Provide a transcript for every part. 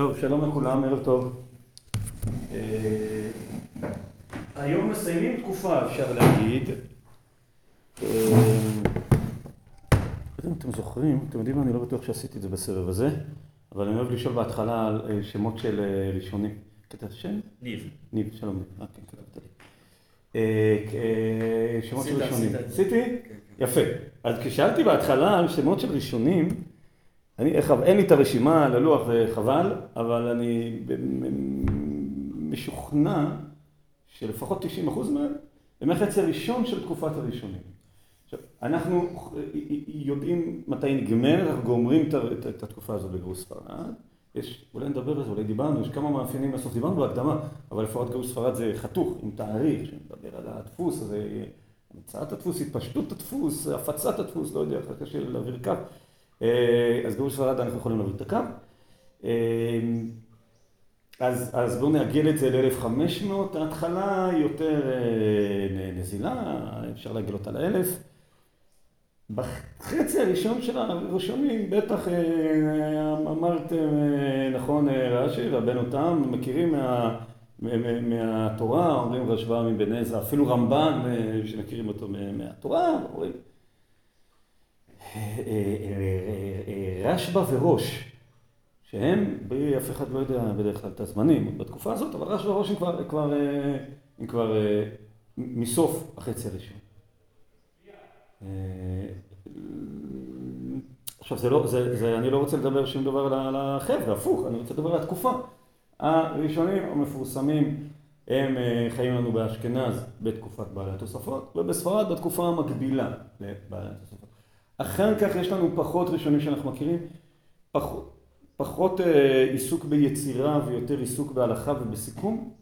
טוב, שלום לכולם, ערב טוב. אה, היום מסיימים תקופה, אפשר להגיד. אה, אם אתם זוכרים, אתם יודעים מה, אני לא בטוח שעשיתי את זה בסבב הזה, אבל אני אוהב לשאול בהתחלה על אה, שמות של ראשונים. כתבת שם? ניב. ניב, שלום ניב. אה, כן, כתבת לי. שמות של ראשונים. עשיתי? כן, כן. יפה. אז כששאלתי בהתחלה על שמות של ראשונים, אני, אין לי את הרשימה על הלוח וחבל, אבל אני משוכנע שלפחות 90% מהם הם החצי הראשון של תקופת הראשונים. עכשיו, אנחנו יודעים מתי נגמר, אנחנו גומרים את, את התקופה הזו בגירוש ספרד. יש, אולי נדבר על זה, אולי דיברנו, יש כמה מאפיינים בסוף, דיברנו בהקדמה, אבל לפחות גירוש ספרד זה חתוך עם תאריך, שמדבר על הדפוס, אז המצאת הדפוס, התפשטות הדפוס, הפצת הדפוס, לא יודע, קשה להעביר קו. אה, אז גירוש ספרד אנחנו יכולים להעביר את הקו. אה, אז, אז בואו נעגל את זה ל-1500, ההתחלה יותר אה, נזילה, אפשר להגל אותה ל-1000. בחצי הראשון של הראשונים, בטח אמרתם נכון רש"י, רבנו תם, מכירים מה, מהתורה, אומרים רשב"א מבן עזרא, אפילו רמב"ן שמכירים אותו מהתורה, אומרים רשב"א וראש, שהם, אף אחד לא יודע בדרך כלל את הזמנים בתקופה הזאת, אבל רשב"א וראש הם כבר, כבר, הם כבר מסוף החצי הראשון. עכשיו זה לא, זה, זה, אני לא רוצה לדבר שום דבר על החבר'ה, הפוך, אני רוצה לדבר על התקופה. הראשונים המפורסמים הם חיים לנו באשכנז בתקופת בעלי התוספות, ובספרד בתקופה המקבילה לבעלי התוספות. אחר כך יש לנו פחות ראשונים שאנחנו מכירים, פחות, פחות אה, עיסוק ביצירה ויותר עיסוק בהלכה ובסיכום,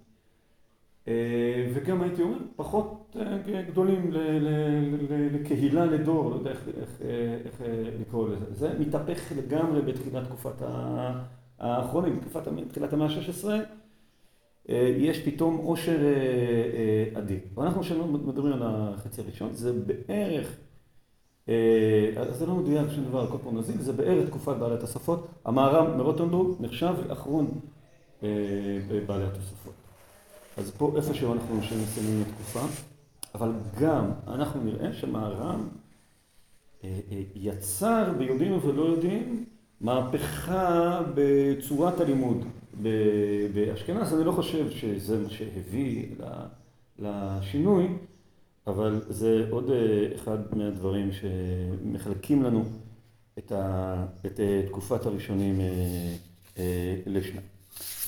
אה, וגם הייתי אומר, פחות אה, גדולים ל, ל, ל, לקהילה, לדור, לא יודע איך, איך, איך לקרוא לזה. זה מתהפך לגמרי בתחילת תקופת האחרונים, תחילת המאה ה-16. יש פתאום עושר אדיר. ואנחנו מדברים על החצי הראשון, זה בערך אה, אז זה לא מדויק שום דבר, כל פעם נזיל, זה בערך תקופת בעלי התוספות. המהר"ם מרוטנבורג נחשב אחרון אה, בעלי התוספות. אז פה איפשהו אנחנו מסיימים תקופה, אבל גם אנחנו נראה שמהר"ם אה, יצר ביודעים ולא יודעים מהפכה בצורת הלימוד באשכנז. אני לא חושב שזה מה שהביא לשינוי. אבל זה עוד אה, אחד מהדברים שמחלקים לנו את, ה, את אה, תקופת הראשונים אה, לשנה.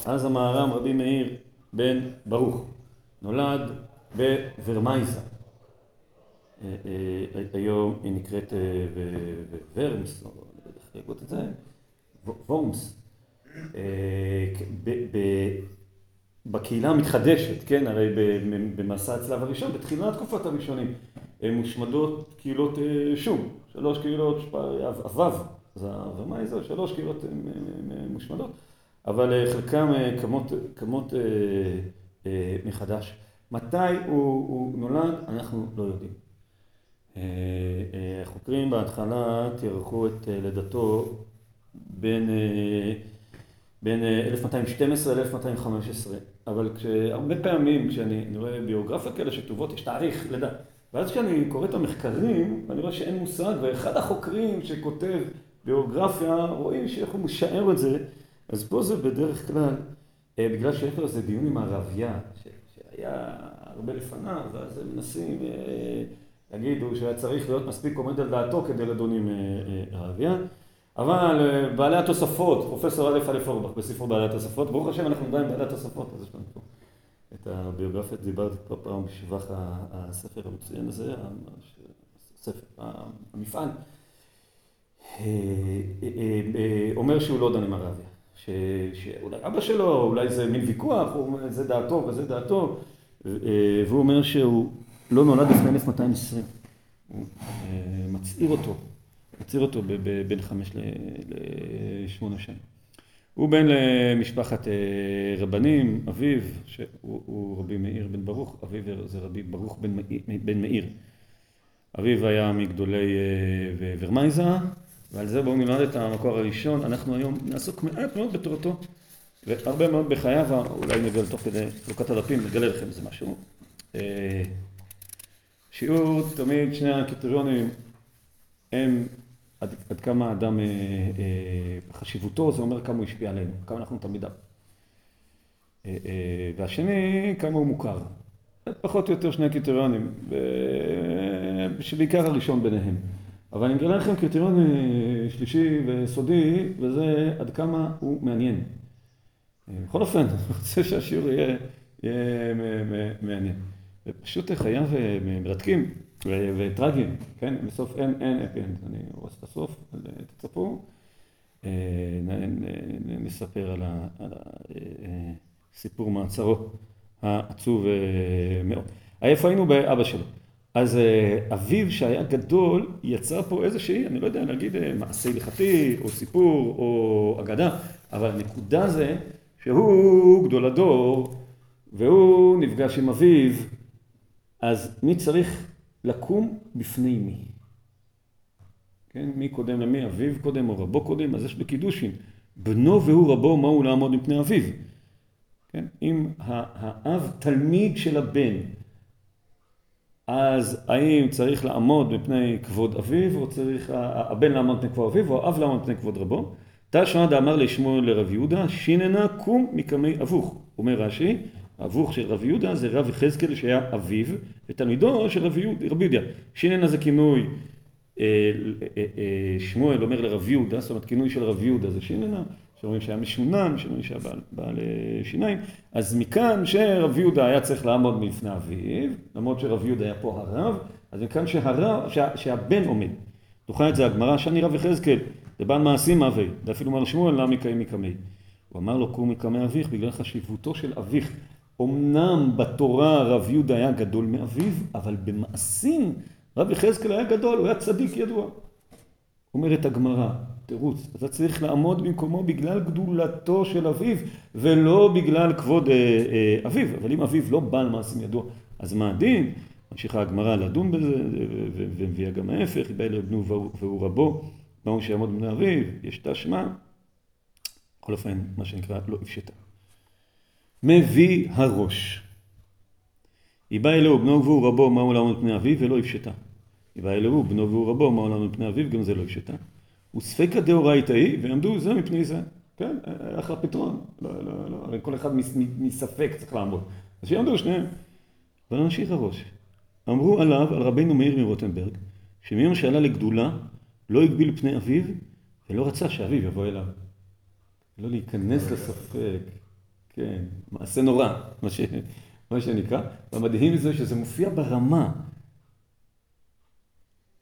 אז המהר"ם רבי מאיר בן ברוך נולד בוורמייזה. היום היא נקראת ורמס, או לא יודע איך להגות את זה, וורמס. בקהילה המתחדשת, כן, הרי במסע הצלב הראשון, בתחילת תקופת הראשונים, מושמדות קהילות אה, שום, שלוש קהילות, אבב, זה ומה זה, שלוש קהילות מושמדות, אבל אה, חלקם אה, קמות, קמות מחדש. מתי הוא, הוא נולד, אנחנו לא יודעים. החוקרים בהתחלה תיארכו את לידתו בין בין 1212 ל-1215, אבל הרבה פעמים כשאני רואה ביוגרפיה כאלה שכתובות יש תאריך לידה, ואז כשאני קורא את המחקרים אני רואה שאין מושג, ואחד החוקרים שכותב ביוגרפיה רואים שאיך הוא משער את זה, אז פה זה בדרך כלל, אה, בגלל שיש לו איזה דיון עם הרבייה, שהיה הרבה לפניו, ואז הם מנסים, אה, יגידו שהיה צריך להיות מספיק עומד על דעתו כדי לדון עם הרבייה. אבל אה, בעלי התוספות, פרופסור א' א' אורבך בספרו בעלי התוספות, ברוך השם אנחנו עדיין בעלי התוספות, אז יש לנו פה את הביוגרפיה, דיברתי כבר פעם בשבח הספר המצוין הזה, הספר, המפעל, אה, אה, אומר שהוא לא דן עם הרביה, שאולי אבא שלו, אולי זה מין ויכוח, זה דעתו וזה דעתו, והוא אומר שהוא לא נולד לפני 1220, הוא מצעיר אותו הצהיר אותו בין חמש לשמונה שנים. הוא בן למשפחת אה, רבנים, אביו, שהוא רבי מאיר בן ברוך, אביו זה רבי ברוך בן, בן מאיר. אביו היה מגדולי אה, ורמייזה, ועל זה בואו נלמד את המקור הראשון. אנחנו היום נעסוק מעט מאוד בתורתו והרבה מאוד בחייו, אולי נגלה תוך כדי חלוקת הדפים, נגלה לכם איזה משהו. שיעור, תמיד שני הקריטריונים הם עד, עד כמה האדם, חשיבותו, זה אומר כמה הוא השפיע עלינו, כמה אנחנו תלמידיו. והשני, כמה הוא מוכר. פחות או יותר שני קריטריונים, שבעיקר הראשון ביניהם. אבל אני אגלה לכם קריטריון שלישי וסודי, וזה עד כמה הוא מעניין. בכל אופן, אני רוצה שהשיעור יהיה, יהיה מעניין. ופשוט חייו מרתקים וטרגיים, כן? בסוף אין, אין happy end. אני הורס את הסוף, תצפו. נספר על הסיפור מעצרו העצוב מאוד. איפה היינו באבא שלו? אז אביו שהיה גדול יצר פה איזושהי, אני לא יודע להגיד מעשה הלכתי או סיפור או אגדה, אבל הנקודה זה שהוא גדול הדור והוא נפגש עם אביו, אז מי צריך לקום בפני מי? כן, מי קודם למי? אביו קודם או רבו קודם? אז יש בקידושין, בנו והוא רבו מהו לעמוד מפני אביו. כן, אם האב תלמיד של הבן, אז האם צריך לעמוד מפני כבוד אביו, או צריך הבן לעמוד מפני כבוד אביו, או האב לעמוד מפני כבוד רבו? תשמע דאמר לשמואל לרב יהודה, שיננה קום מקמי אבוך. אומר רש"י, אבוך של רב יהודה זה רב יחזקאל שהיה אביו, ותלמידו של רב יהודה. שיננה זה כינוי, שמואל אומר לרב יהודה, זאת אומרת כינוי של רב יהודה זה שיננה, שאומרים שהיה משונן, שאומרים שהיה בעל שיניים, אז מכאן שרב יהודה היה צריך לעמוד מלפני אביו, למרות שרב יהודה היה פה הרב, אז מכאן שהרב, שהבן עומד. דוחה את זה הגמרא, שאני רב יחזקאל, דבן מעשים אבי, ואפילו מר שמואל למה מקיים מקמי. הוא אמר לו קום מקמי אביך בגלל חשיבותו של אביך. אמנם בתורה רב יהודה היה גדול מאביו, אבל במעשים רב יחזקאל היה גדול, הוא היה צדיק ידוע. אומרת הגמרא, תירוץ, אתה צריך לעמוד במקומו בגלל גדולתו של אביו, ולא בגלל כבוד אה, אה, אביו. אבל אם אביו לא בעל מעשים ידוע, אז מה הדין? ממשיכה הגמרא לדון בזה, ומביאה גם ההפך, היא באה לבנו והוא רבו, מהו שיעמוד בני אביו, יש תשמע, בכל אופן, מה שנקרא, לא הפשטה. מביא הראש. היא באה אלוהו בנו והוא רבו, מהו לעמוד בני אביו, ולא הפשטה. היא באה אלוהו בנו והוא רבו, מהו לעמוד בני אביו, גם זה לא הפשטה. וספקא דאורייתא היא, ועמדו זה מפני זה. כן, לך פתרון. לא, לא, לא, הרי כל אחד מספק צריך לעמוד. אז שיעמדו שניהם. אבל נמשיך הראש. אמרו עליו, על רבינו מאיר מרוטנברג, שמיום שעלה לגדולה, לא הגביל פני אביו, ולא רצה שאביו יבוא אליו. לא להיכנס לספק, כן, מעשה נורא, מה, ש... מה שנקרא. והמדהים זה שזה מופיע ברמה.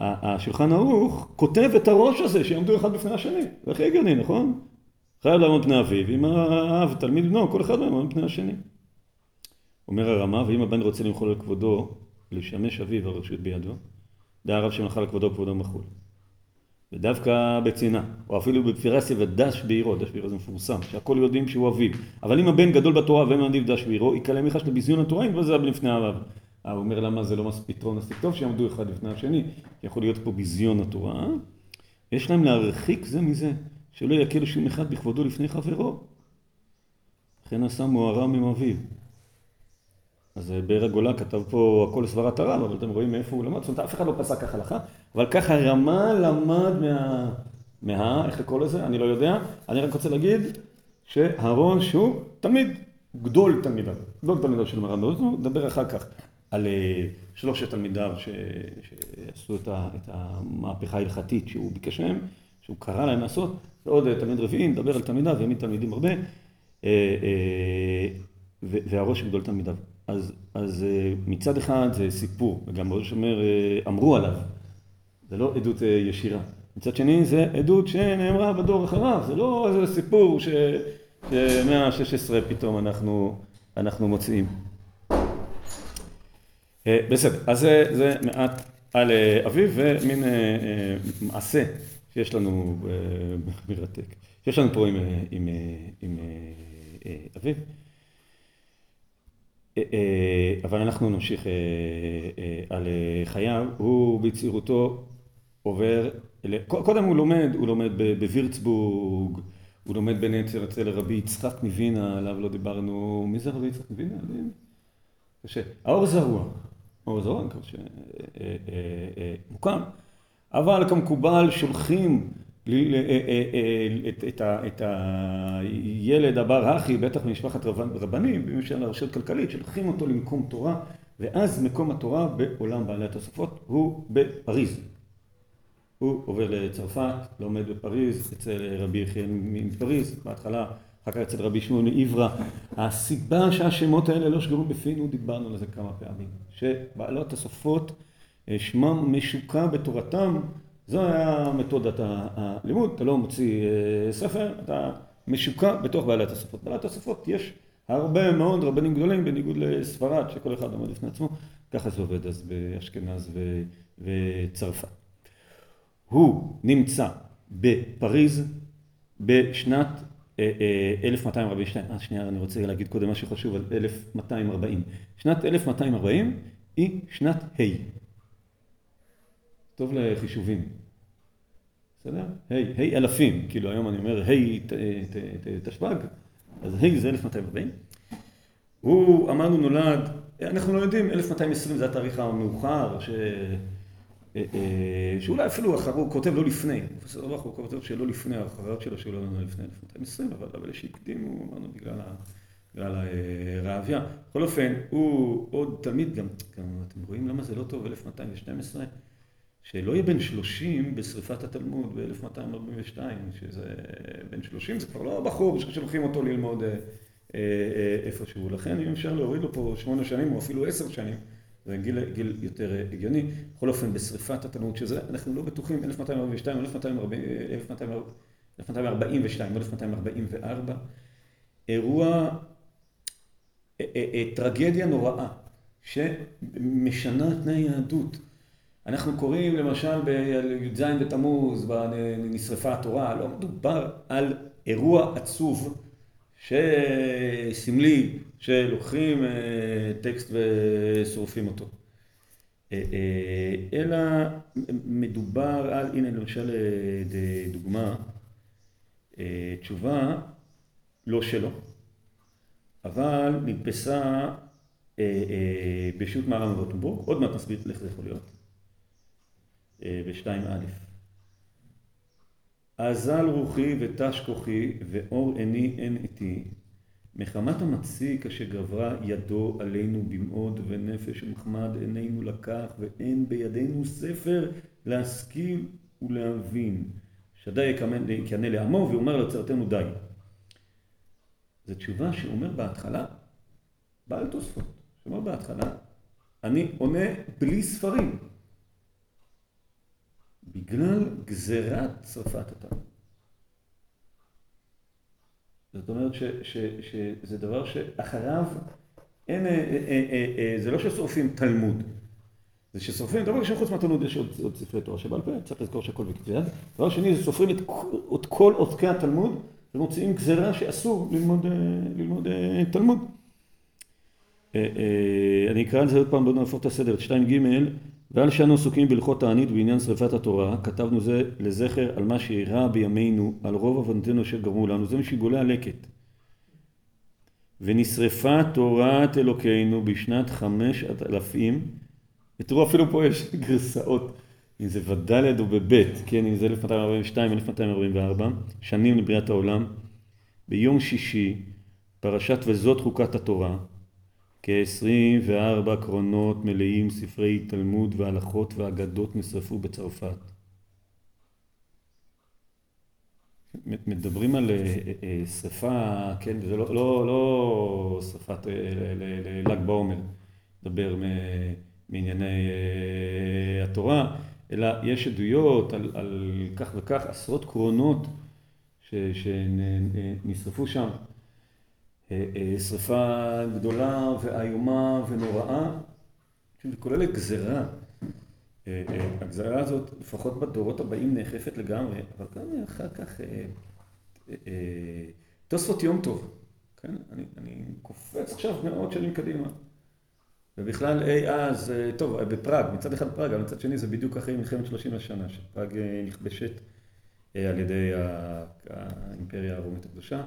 השולחן ערוך כותב את הראש הזה שיעמדו אחד בפני השני. זה הכי הגיוני, נכון? חייב לעמוד פני אביו, אם האב תלמיד בנו, כל אחד מהם עמוד פני השני. אומר הרמה, ואם הבן רוצה למחול על כבודו, לשמש אביו הרשות בידו, דע הרב שמחל על כבודו כבודו מחול. ודווקא בצנעה, או אפילו בפרסיה ודש בעירו, דש בעירו זה מפורסם, שהכל יודעים שהוא אביו. אבל אם הבן גדול בתורה והם עדיף דש בעירו, יקלה מיכה של ביזיון התורה, אם זה לפני הרב. הוא אומר למה זה לא מספיק פתרון מספיק טוב, שיעמדו אחד לפני השני, יכול להיות פה ביזיון התורה. יש להם להרחיק זה מזה, שלא יקל שום אחד בכבודו לפני חברו. לכן עשה מוהרם עם אביו. אז באר הגולה כתב פה הכל לסברת הרב, אבל אתם רואים מאיפה הוא למד, זאת אומרת אף אחד לא פסק כך הלכה, אבל ככה רמה למד מה... מה... איך לקרוא לזה? אני לא יודע. אני רק רוצה להגיד שהרון שהוא תמיד גדול תלמידיו, גדול תלמידיו של מרן דודו, נדבר אחר כך על שלושת תלמידיו ש... שעשו את, ה... את המהפכה ההלכתית שהוא ביקש מהם, שהוא קרא להם לעשות, ועוד תלמיד רביעי, נדבר על תלמידיו, והעמיד תלמידים הרבה, והראש גדול תלמידיו. אז, אז מצד אחד זה סיפור, וגם ראש אומר, אמרו עליו, זה לא עדות ישירה. מצד שני זה עדות שנאמרה בדור אחריו, זה לא איזה סיפור שמאה ה-16 פתאום אנחנו, אנחנו מוצאים. בסדר, אז זה, זה מעט על אביו ומין מעשה שיש לנו מרתק, שיש לנו פה עם אביו. אבל אנחנו נמשיך על חייו, הוא בצעירותו עובר, קודם הוא לומד, הוא לומד בווירצבורג, הוא לומד בין היתר אצל רבי יצחק מווינה, עליו לא דיברנו, מי זה רבי יצחק מווינה? קשה. האור זרוע, האור זרוע, אני חושב שמוקם, אבל כמקובל שולחים את הילד הבר הכי, בטח ממשפחת רבנים, בממשלה הרשות כלכלית, שולחים אותו למקום תורה, ואז מקום התורה בעולם בעלי התוספות הוא בפריז. הוא עובר לצרפת, לומד בפריז, אצל רבי יחיאל מפריז, בהתחלה, אחר כך אצל רבי שמעון מעברה. הסיבה שהשמות האלה לא שגרו בפינו, דיברנו על זה כמה פעמים, שבעלות התוספות שמם משוקע בתורתם, זו היה מתודת הלימוד, אתה לא מוציא ספר, אתה משוקע בתוך בעלת התוספות. בעלת התוספות יש הרבה מאוד רבנים גדולים, בניגוד לספרד, שכל אחד עומד לפני עצמו, ככה זה עובד אז באשכנז וצרפת. הוא נמצא בפריז בשנת 1242, אה שנייה אני רוצה להגיד קודם משהו חשוב על 1240, שנת 1240 היא שנת ה' טוב לחישובים, בסדר? ה', ה' אלפים, כאילו היום אני אומר ה' תשפ"ג, אז ה' זה 1240, הוא אמרנו נולד, אנחנו לא יודעים, 1220 זה התאריך המאוחר, ש... שאולי אפילו הוא כותב לא לפני, פרופסור אורבך הוא כותב שלא לפני, האחריות שלו שלא לנו לפני 1220, אבל אלה שהקדימו, אמרנו בגלל הרעביה. בכל אופן, הוא עוד תמיד גם, אתם רואים למה זה לא טוב, 1212, שלא יהיה בן 30 בשריפת התלמוד ב-1242, שזה בן 30 זה כבר לא בחור ששולחים אותו ללמוד איפשהו, לכן אם אפשר להוריד לו פה שמונה שנים או אפילו עשר שנים זה גיל, גיל יותר הגיוני. בכל אופן, בשריפת התלמוד שזה, אנחנו לא בטוחים, 1242 או 1242 או 1244, אירוע, טרגדיה נוראה, שמשנה תנאי יהדות. אנחנו קוראים למשל בי"ז בתמוז, נשרפה התורה, לא מדובר על אירוע עצוב. שסמלי, שלוקחים טקסט ושורפים אותו. אלא מדובר על, הנה למשל דוגמה, תשובה לא שלו, אבל נתפסה בשו"ת מהר"ם רוטנבורג, עוד מעט נסביר איך זה יכול להיות, בשתיים א'. אזל רוחי ותש כוחי ואור עיני אין איתי מחמת המציק אשר גברה ידו עלינו במאוד ונפש ומחמד עינינו לקח ואין בידינו ספר להשכיל ולהבין שדי יקנה לעמו ואומר לצרתנו די. זו תשובה שאומר בהתחלה בעל תוספות, שאומר בהתחלה אני עונה בלי ספרים בגלל גזירת שרפת התלמוד. זאת אומרת ש, ש, שזה דבר שאחריו אין, אה, אה, אה, זה לא ששורפים תלמוד, זה ששורפים, דבר ראשון חוץ מהתלמוד יש עוד, עוד ספרי תורה שבעל פה, צריך לזכור שהכל יד. דבר שני זה סופרים את, את כל עותקי התלמוד ומוציאים גזירה שאסור ללמוד, ללמוד תלמוד. אני אקרא על זה עוד פעם, בואו נהפוך את הסדר, את 2ג' ועל שאנו עסוקים בהלכות תענית בעניין שרפת התורה, כתבנו זה לזכר על מה שאירע בימינו, על רוב עוונותינו אשר גרמו לנו, זה משיגולי הלקט. ונשרפה תורת אלוקינו בשנת חמש אלפים, ותראו אפילו פה יש גרסאות, אם זה בד' או בב', כן, אם זה 1242, 1244, שנים לבריאת העולם, ביום שישי, פרשת וזאת חוקת התורה, כ-24 קרונות מלאים ספרי תלמוד והלכות ואגדות נשרפו בצרפת. מדברים על שרפה, כן, זה לא, לא, לא שרפת ל"ג בעומר, לדבר מענייני התורה, אלא יש עדויות על, על כך וכך עשרות קרונות שנשרפו שם. שרפה גדולה ואיומה ונוראה, שכוללת גזרה. הגזרה הזאת, לפחות בדורות הבאים, נאכפת לגמרי, אבל גם אחר כך, תוספות יום טוב, כן? אני, אני קופץ עכשיו מאות שנים קדימה. ובכלל אי אז, טוב, בפראג, מצד אחד פראג, אבל מצד שני זה בדיוק אחרי מלחמת שלושים השנה, שפראג נכבשת על ידי האימפריה הרומית הקדושה.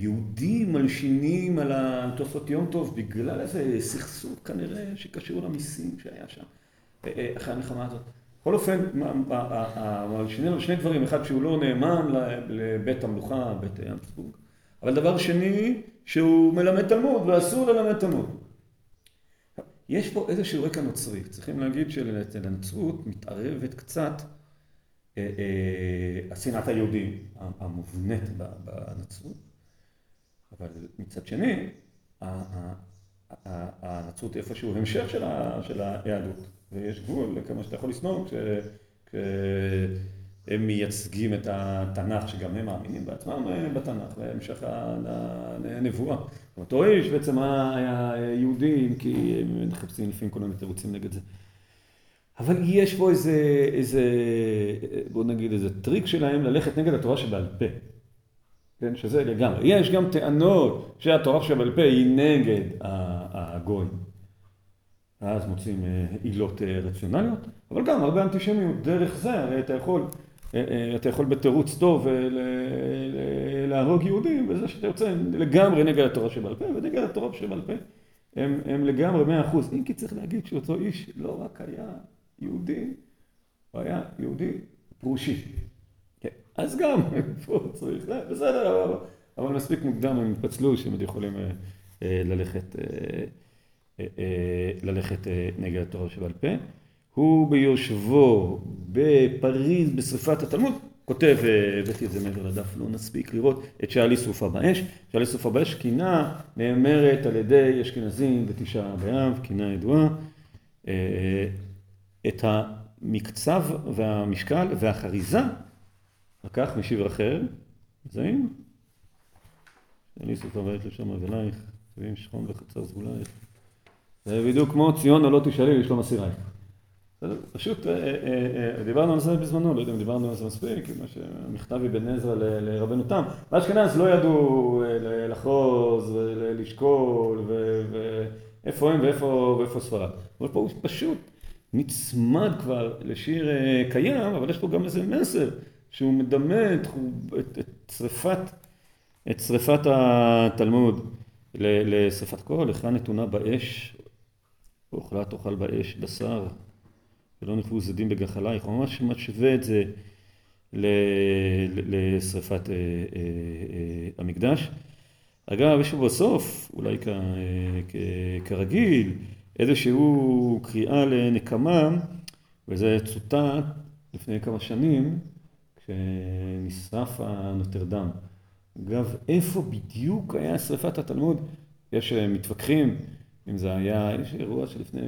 יהודים מלשינים על תוספות יום טוב בגלל איזה סכסוך כנראה שקשור למיסים שהיה שם אחרי המלחמה הזאת. בכל אופן, מלשינים על שני דברים, אחד שהוא לא נאמן לבית המלוכה, בית אמסבורג, אבל דבר שני, שהוא מלמד תלמוד ואסור ללמד תלמוד. יש פה איזשהו רקע נוצרי, צריכים להגיד שלנצרות מתערבת קצת השנאת היהודים המובנית בנצרות, אבל מצד שני, הנצרות היא איפשהו המשך של היהדות, ויש גבול לכמה שאתה יכול לשנוא כשהם מייצגים את התנ"ך, שגם הם מאמינים בעצמם בתנ"ך, והמשך הנבואה. אותו איש בעצם היה יהודי, כי הם מחפשים לפעמים כל מיני תירוצים נגד זה. אבל יש פה איזה, איזה, בוא נגיד איזה טריק שלהם ללכת נגד התורה שבעל פה. כן, שזה לגמרי. יש גם טענות שהתורה שבעל פה היא נגד הגוי. אז מוצאים עילות רציונליות, אבל גם הרבה אנטישמיות דרך זה, הרי אתה יכול, אתה יכול בתירוץ טוב להרוג יהודים בזה שאתה יוצא לגמרי נגד התורה שבעל פה, ונגד התורה שבעל פה הם, הם לגמרי מאה אחוז. אם כי צריך להגיד שאותו איש לא רק היה יהודי, הוא היה יהודי פרושי. כן. אז גם פה צריך, בסדר, אבל מספיק מוקדם הם התפצלו שהם עוד יכולים ללכת, ללכת נגד התורה שבעל פה. הוא ביושבו בפריז בשרפת התלמוד, כותב, הבאתי את זה מעבר לדף, לא נספיק לראות, את שאלי שרופה באש. שאלי שרופה באש קינה נאמרת על ידי אשכנזים בתשעה באב, קינה ידועה. את המקצב והמשקל והחריזה, לקח משיבר אחר, זעים? אני סופר ועת לשם רגלייך, צבעים שכון וחצר סגולייך. זה בדיוק כמו ציון הלא תשאלי לשלום אסירייך. פשוט דיברנו על זה בזמנו, לא יודע אם דיברנו על זה מספיק, מכתב אבן עזרא לרבנו תם. באשכנז לא ידעו לחרוז ולשקול ואיפה הם ואיפה ספרד. אבל פה הוא פשוט נצמד כבר לשיר קיים, אבל יש פה גם איזה מסר שהוא מדמה את, את שריפת, את שריפת התלמוד לשריפת כל, לך נתונה באש, אוכלה תאכל באש בשר, ולא נכבו זדים בגחלייך, הוא ממש משווה את זה לשריפת המקדש. אגב, יש פה בסוף, אולי כרגיל, איזשהו קריאה לנקמה, וזה צוטט לפני כמה שנים, כשנשרף הנוטרדם. אגב, איפה בדיוק היה שריפת התלמוד? יש מתווכחים אם זה היה, יש אירוע שלפני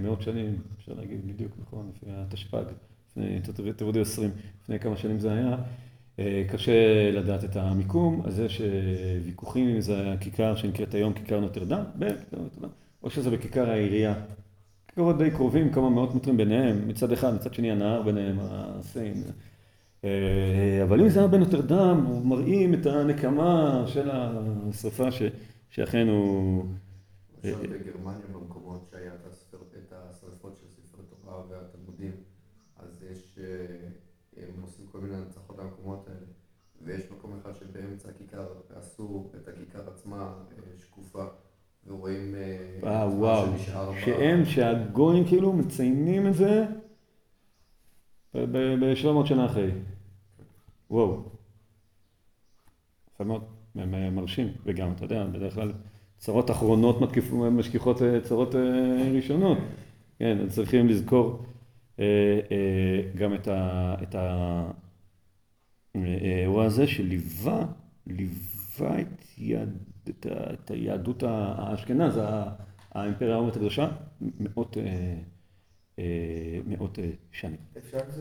מאות שנים, אפשר להגיד בדיוק נכון, לפני התשפ"ג, לפני תירודי עשרים, לפני כמה שנים זה היה. קשה לדעת את המיקום, אז יש ויכוחים אם זה הכיכר שנקראת היום כיכר נוטרדם, בכיכר נוטרדם. או שזה בכיכר העירייה. כיכרות די קרובים, כמה מאות מטרים ביניהם, מצד אחד, מצד שני הנהר ביניהם, הסיין. אבל אם זה היה בנוטרדם, מראים את הנקמה של השרפה שאכן הוא... בגרמניה במקומות שהיה את השרפות של ספרי תורה והתלמודים, אז יש, הם עושים כל מיני הנצחות למקומות האלה, ויש מקום אחד שבאמצע הכיכר עשו את הכיכר עצמה שקופה. ורואים אה, וואו, שהם, שהגויים כאילו מציינים את זה ב-700 שנה אחרי. וואו. יפה מאוד, מרשים, וגם, אתה יודע, בדרך כלל צרות אחרונות משכיחות צרות ראשונות. כן, אז צריכים לזכור גם את האירוע הזה שליווה, ליווה את יד... את היהדות האשכנז, האימפריה הרומית הקדושה, מאות, מאות שנים. אפשר קצת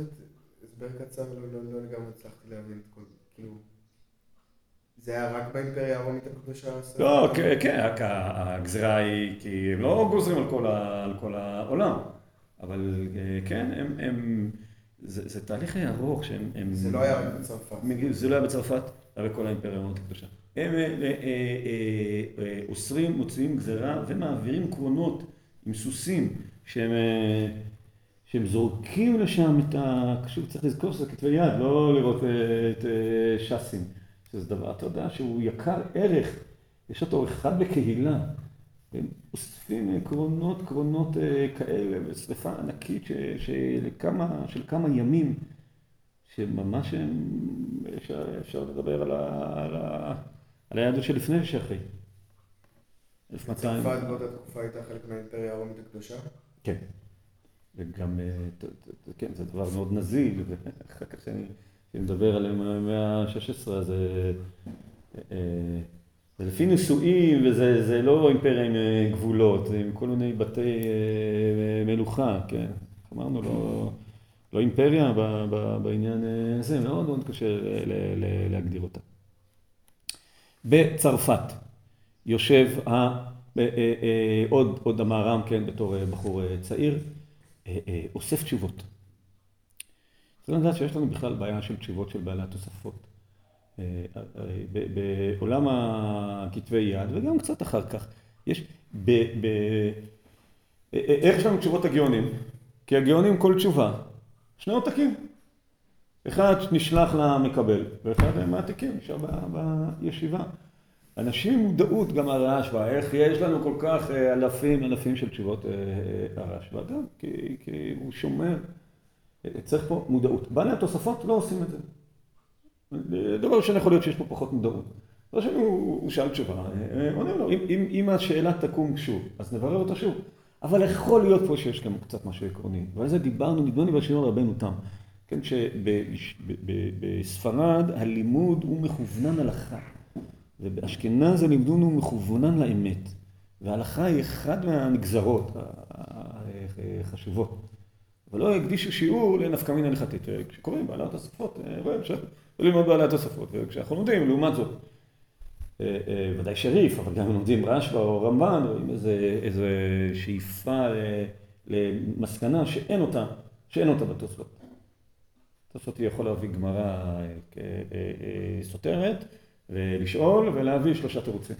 הסבר קצר? לא לגמרי הצלחתי להבין את כל, כאילו... זה היה רק באימפריה הרומית הקדושה? לא, כן, הגזירה היא, כי הם לא גוזרים על כל העולם, אבל כן, הם... זה תהליך ארוך שהם... זה לא היה בצרפת. זה לא היה בצרפת, היה בכל האימפריה הרומית הקדושה. הם אוסרים, מוציאים גזירה ומעבירים קרונות עם סוסים שהם שהם זורקים לשם את ה... שוב צריך לזכור שזה כתבי יד, לא לראות את ש"סים. שזה דבר, אתה יודע, שהוא יקר ערך, יש אותו אחד בקהילה. הם אוספים קרונות, קרונות כאלה, ושרפה ענקית של כמה, של כמה ימים, שממש אפשר, אפשר לדבר על, ה, על, ה, על היהדות שלפני ושאחרי. צרפת באותה תקופה הייתה חלק מהאימפריה הרומית הקדושה? כן. וגם, כן, זה דבר מאוד נזיל, ואחר כך כשאני מדבר על המאה ה-16, אז זה לפי נישואים, וזה לא אימפריה עם גבולות, זה עם כל מיני בתי מלוכה, כן. אמרנו, לא, לא אימפריה בעניין הזה, מאוד מאוד קשה להגדיר אותה. בצרפת יושב עוד, עוד המהר"ם, כן, בתור בחור צעיר, אוסף תשובות. צריך לדעת שיש לנו בכלל בעיה של תשובות של בעלי התוספות. בעולם הכתבי יד, וגם קצת אחר כך, יש, ב, ב, איך יש לנו תשובות הגאונים? כי הגאונים כל תשובה, שני עותקים. אחד נשלח למקבל, ואחד מעתיקים, נשאר בישיבה. אנשים מודעות גם הרשב"א, איך יש לנו כל כך אלפים אלפים של תשובות הרשב"א, גם כי, כי הוא שומר, צריך פה מודעות. בעלי התוספות לא עושים את זה. דבר ראשון יכול להיות שיש פה פחות מודעות. דבר שני הוא שאל תשובה, עונה לו, אם, אם השאלה תקום שוב, אז נברר אותה שוב. אבל יכול להיות פה שיש גם קצת משהו עקרוני, ועל זה דיברנו, נדמה לי בשיעור רבנו תם. כן, שבספרד הלימוד הוא מכוונן הלכה. ובאשכנז הלימדון הוא מכוונן לאמת. וההלכה היא אחד מהנגזרות החשובות. אבל לא הקדישו שיעור לנפקא מינה הלכתית. כשקוראים בעלת השפות, רואים אפשר ללמוד בעלת השפות. וכשאנחנו לומדים, לעומת זאת, ודאי שריף, אבל גם לומדים רשב"א או רמב"ן, רואים איזו שאיפה למסקנה שאין אותה, שאין אותה בתוספות. תוספות יכול להביא גמרא סותרת. ולשאול ולהביא שלושה תירוצים.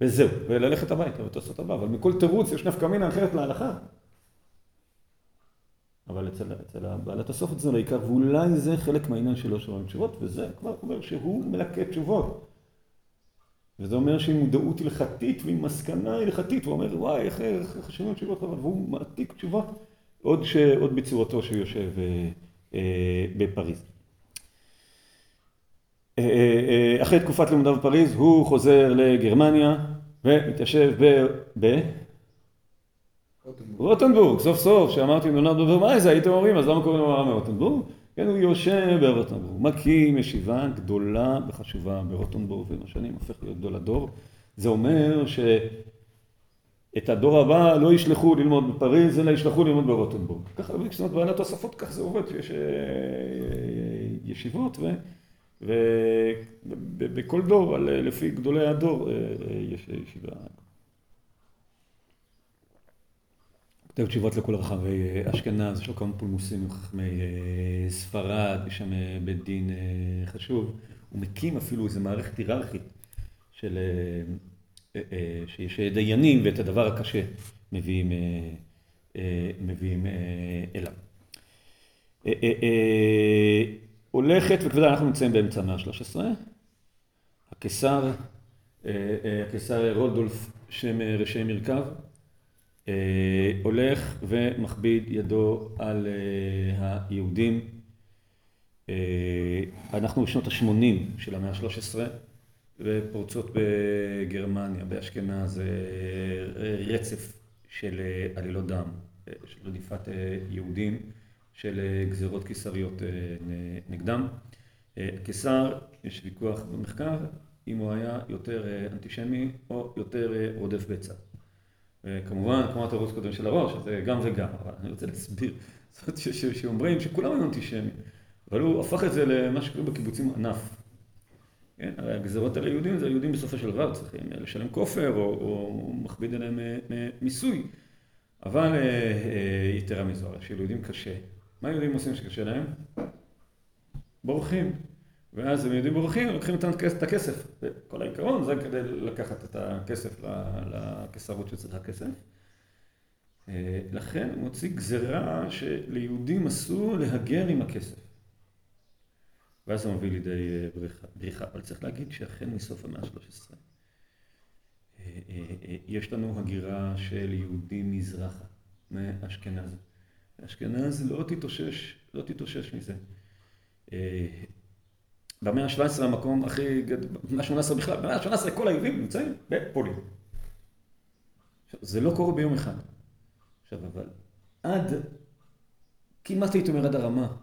וזהו, וללכת הביתה ותעשות הבא, אבל מכל תירוץ יש נפקא מינה אחרת להלכה. אבל אצל, אצל בעלת הסופת זה לעיקר, ואולי זה חלק מהעניין שלו שומעים תשובות, וזה כבר אומר שהוא מלקט תשובות. וזה אומר שעם מודעות הלכתית ועם מסקנה הלכתית, הוא אומר וואי איך חשבנו תשובות, והוא מעתיק תשובות עוד, ש, עוד בצורתו שהוא יושב אה, אה, בפריז. אחרי תקופת לימודיו בפריז הוא חוזר לגרמניה ומתיישב ב... ב... רוטנבורג, סוף סוף, שאמרתי נולד בברמייזה, הייתם אומרים, אז למה קוראים לו הרב מרוטנבורג? כן, הוא יושב ברוטנבורג, מקים ישיבה גדולה וחשובה ברוטנבורג, ועם השנים הופך להיות גדול הדור. זה אומר שאת הדור הבא לא ישלחו ללמוד בפריז, אלא ישלחו ללמוד ברוטנבורג. ככה, זאת בעלת תוספות, כך זה עובד, יש ישיבות ו... ובכל דור, לפי גדולי הדור, יש ישיבה. כותב תשובות לכל רחבי אשכנז, יש לו כמה פולמוסים עם חכמי ספרד, יש שם בית דין חשוב. הוא מקים אפילו איזו מערכת היררכית של... שיש דיינים ואת הדבר הקשה מביאים, מביאים אליו. הולכת וכבדה, אנחנו נמצאים באמצע המאה ה-13. הקיסר, הקיסר רודולף, שם ראשי מרכב, הולך ומכביד ידו על היהודים. אנחנו בשנות ה-80 של המאה ה-13 ופורצות בגרמניה, באשכנז, רצף של עלילות דם, של רדיפת יהודים. של גזירות קיסריות נגדם. קיסר, יש ויכוח במחקר, אם הוא היה יותר אנטישמי או יותר רודף בצע. כמובן, כמו התירוץ קודם של הראש, זה גם וגם, אבל אני רוצה להסביר. זאת אומרת שאומרים שכולם היו אנטישמים, אבל הוא הפך את זה למה שקוראים בקיבוצים ענף. כן, הרי הגזירות על היהודים זה היהודים בסופו של דבר צריכים לשלם כופר או, או מכביד עליהם מיסוי. אבל יתרה מזו, הרי שליהודים קשה. מה יהודים עושים שקשה להם? בורחים. ואז הם יהודים בורחים, לוקחים את הכסף. כל העיקרון זה כדי לקחת את הכסף לקיסרות שצריכה כסף. לכן הוא מוציא גזרה שליהודים אסור להגר עם הכסף. ואז זה מביא לידי בריחה. אבל צריך להגיד שהחל מסוף המאה ה-13 יש לנו הגירה של יהודים מזרחה, מאשכנז. אשכנז לא תתאושש, לא תתאושש מזה. במאה ה-17 המקום הכי גדול, במאה ה-18 בכלל, במאה ה-18 כל היהודים נמצאים בפולין. זה לא קורה ביום אחד. עכשיו, אבל עד, כמעט הייתי אומר עד הרמה,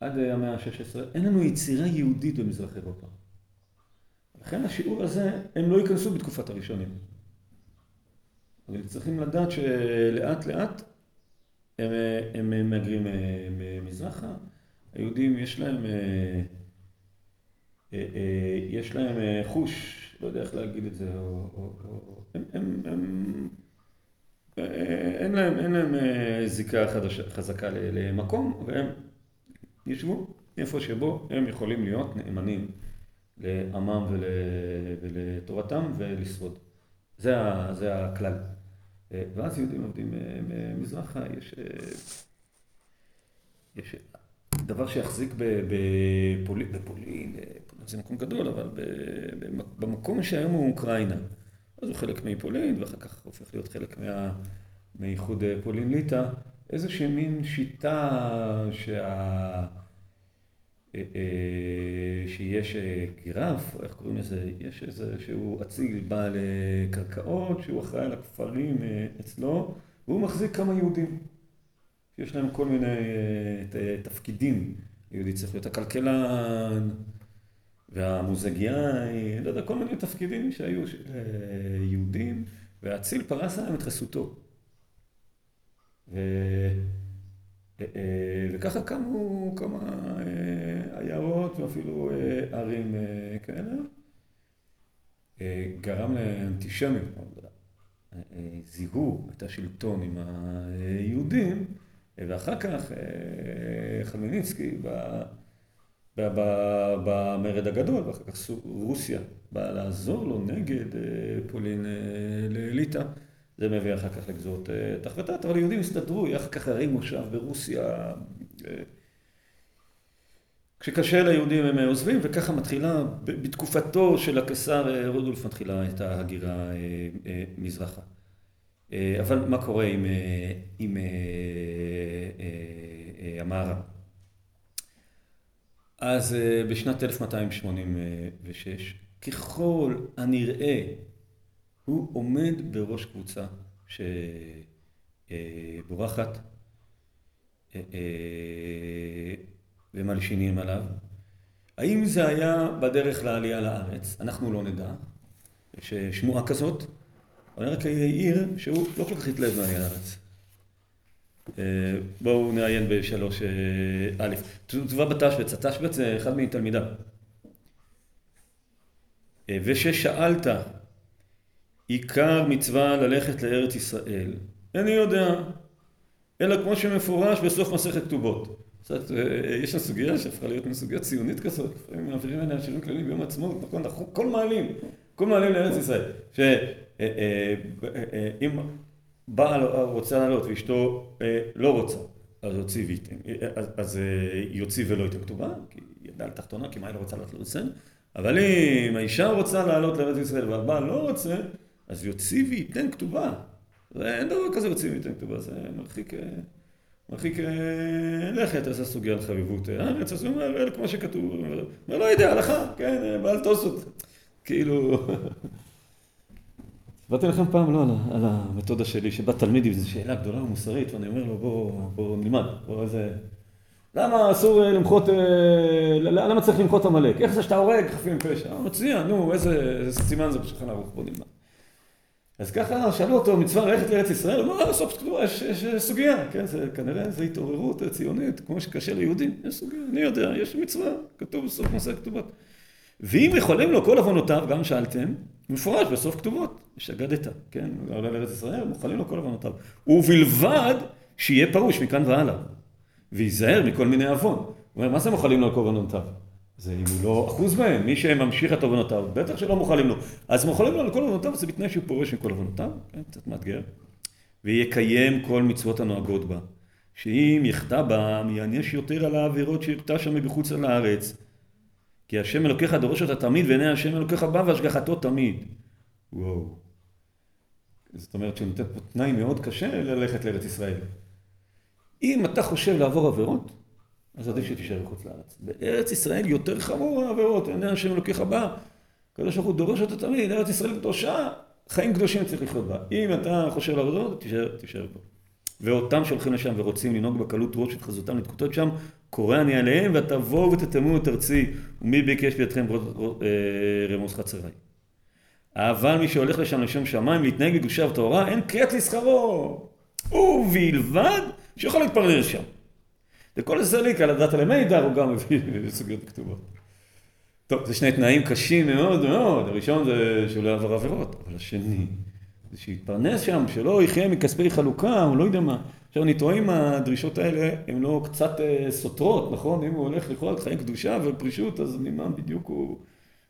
עד המאה ה-16, אין לנו יצירה יהודית במזרח אירופה. לכן השיעור הזה, הם לא ייכנסו בתקופת הראשונים. אבל צריכים לדעת שלאט לאט הם, הם מהגרים מזרחה. היהודים יש להם, יש להם חוש, לא יודע איך להגיד את זה, או, או, או, הם, הם, הם, אין להם, אין להם זיקה חדש, חזקה למקום, והם ישבו איפה שבו הם יכולים להיות נאמנים לעמם ול, ולתורתם ולשרוד. זה, ה, זה הכלל. ואז יהודים עובדים מזרחה, יש, יש דבר שיחזיק בפולין, בפולין, זה מקום גדול, אבל במקום שהיום הוא אוקראינה. אז הוא חלק מפולין, ואחר כך הופך להיות חלק מה, מאיחוד פולין-ליטא. איזושהי מין שיטה שה... שיש גירף, איך קוראים לזה, יש איזה שהוא אציל בעל קרקעות, שהוא אחראי על הכפרים אצלו, והוא מחזיק כמה יהודים. יש להם כל מיני תפקידים. יהודי צריך להיות הכלכלן, והמוזגיאי, לא יודע, כל מיני תפקידים שהיו יהודים, והאציל פרס עליהם את חסותו. ו... וככה קמו כמה עיירות ואפילו ערים כאלה. גרם לאנטישמיות מאוד גדולה. זיהו את השלטון עם היהודים, ואחר כך חמלניצקי במרד הגדול, ואחר כך רוסיה באה לעזור לו נגד פולין לליטא. זה מביא אחר כך לגזות תחתת, אבל היהודים הסתדרו, אחר כך הרי מושב ברוסיה. כשקשה ליהודים הם עוזבים, וככה מתחילה, בתקופתו של הקיסר רודולף מתחילה את ההגירה מזרחה. אבל מה קורה עם, עם המערב? אז בשנת 1286, ככל הנראה הוא עומד בראש קבוצה שבורחת ומלשינים עליו. האם זה היה בדרך לעלייה לארץ? אנחנו לא נדע. יש שמועה כזאת. אני רק אעיר שהוא לא כל כך התלהב מהעלייה לארץ. בואו נעיין בשלוש א', תשובה בתשבץ, התשבץ זה אחד מתלמידיו. וששאלת עיקר מצווה ללכת לארץ ישראל, איני יודע, אלא כמו שמפורש בסוף מסכת כתובות. יש שם סוגיה שהפכה להיות סוגיה ציונית כזאת, לפעמים מעבירים עליה שירים כלליים ביום העצמאות, נכון, כל מעלים, כל מעלים לארץ ישראל, שאם בעל רוצה לעלות ואשתו לא רוצה, אז יוציא וייתן, אז יוציא ולא ייתן כתובה, כי היא ידעה על תחתונה, כי מה היא לא רוצה לעלות לארץ אבל אם האישה רוצה לעלות לארץ ישראל והבעל לא רוצה, אז יוציא וייתן כתובה. אין דבר כזה יוציא וייתן כתובה, זה מרחיק, מרחיק לכת, איזה סוגיה על חביבות הארץ, אז הוא אומר, כמו שכתוב, אומר, לא יודע, הלכה, כן, בעל תוספות. כאילו... באתי לכם פעם, לא, על המתודה שלי, שבא תלמיד עם שאלה גדולה ומוסרית, ואני אומר לו, בוא נלמד, בוא איזה... למה אסור למחות, למה צריך למחות עמלק? איך זה שאתה הורג חפים מפשע? מצוין, נו, איזה סימן זה בשולחן ערוך, בוא נלמד. אז ככה שאלו אותו, מצווה ללכת לארץ ישראל, הוא אמר, סוף כתובה, יש סוגיה, כן, זה כנראה, זה התעוררות ציונית, כמו שקשה ליהודים, יש סוגיה, אני יודע, יש מצווה, כתוב בסוף מסכת כתובות. ואם יכולים לו כל עוונותיו, גם שאלתם, מפורש בסוף כתובות, שגדת, כן, עולה לארץ ישראל, מוכלים לו כל עוונותיו. ובלבד שיהיה פרוש מכאן והלאה, וייזהר מכל מיני עוון. הוא אומר, מה זה מוכלים לו כל עוונותיו? זה אם הוא לא אחוז מהם, מי שממשיך את עוונותיו, בטח שלא מוכלים לו. אז מוכלים לו על כל עוונותיו, זה בתנאי שהוא פורש מכל עוונותיו, כן, קצת מאתגר. ויקיים כל מצוות הנוהגות בה. שאם יחטא בם, יענש יותר על העבירות שיחטא שם מחוץ לארץ. כי השם אלוקיך דורש אותה תמיד, ועיני השם אלוקיך בא והשגחתו תמיד. וואו. זאת אומרת שהוא נותן פה תנאי מאוד קשה ללכת לארץ ישראל. אם אתה חושב לעבור עבירות, אז עדיף שתישאר בחוץ לארץ. בארץ ישראל יותר חמור העבירות, עיני השם אלוקיך בא. הקדוש ברוך הוא דורש אותה תמיד, ארץ ישראל קדושה, חיים קדושים צריך לחיות בה. אם אתה חושב לעבוד, תישאר, תישאר פה. ואותם שהולכים לשם ורוצים לנהוג בקלות ראש את חזותם לתקוטות שם, קורא אני עליהם, ותבואו ותתמו את ארצי, ומי ביקש בידכם אה, רמוס חצריי. אבל מי שהולך לשם לשם שמיים, להתנהג בקדושה וטהרה, אין קריאת לשכרו. ובלבד שיכול להתפרנס שם. וכל זה ליק על הדת הלמידר הוא גם מביא סוגיות כתובות. טוב, זה שני תנאים קשים מאוד מאוד. הראשון זה שהוא לא יעבור עבירות, אבל השני זה שיתפרנס שם, שלא יחיה מכספי חלוקה, הוא לא יודע מה. עכשיו אני טועה אם הדרישות האלה הן לא קצת אה, סותרות, נכון? אם הוא הולך לכאורה חיי קדושה ופרישות, אז ממה בדיוק הוא,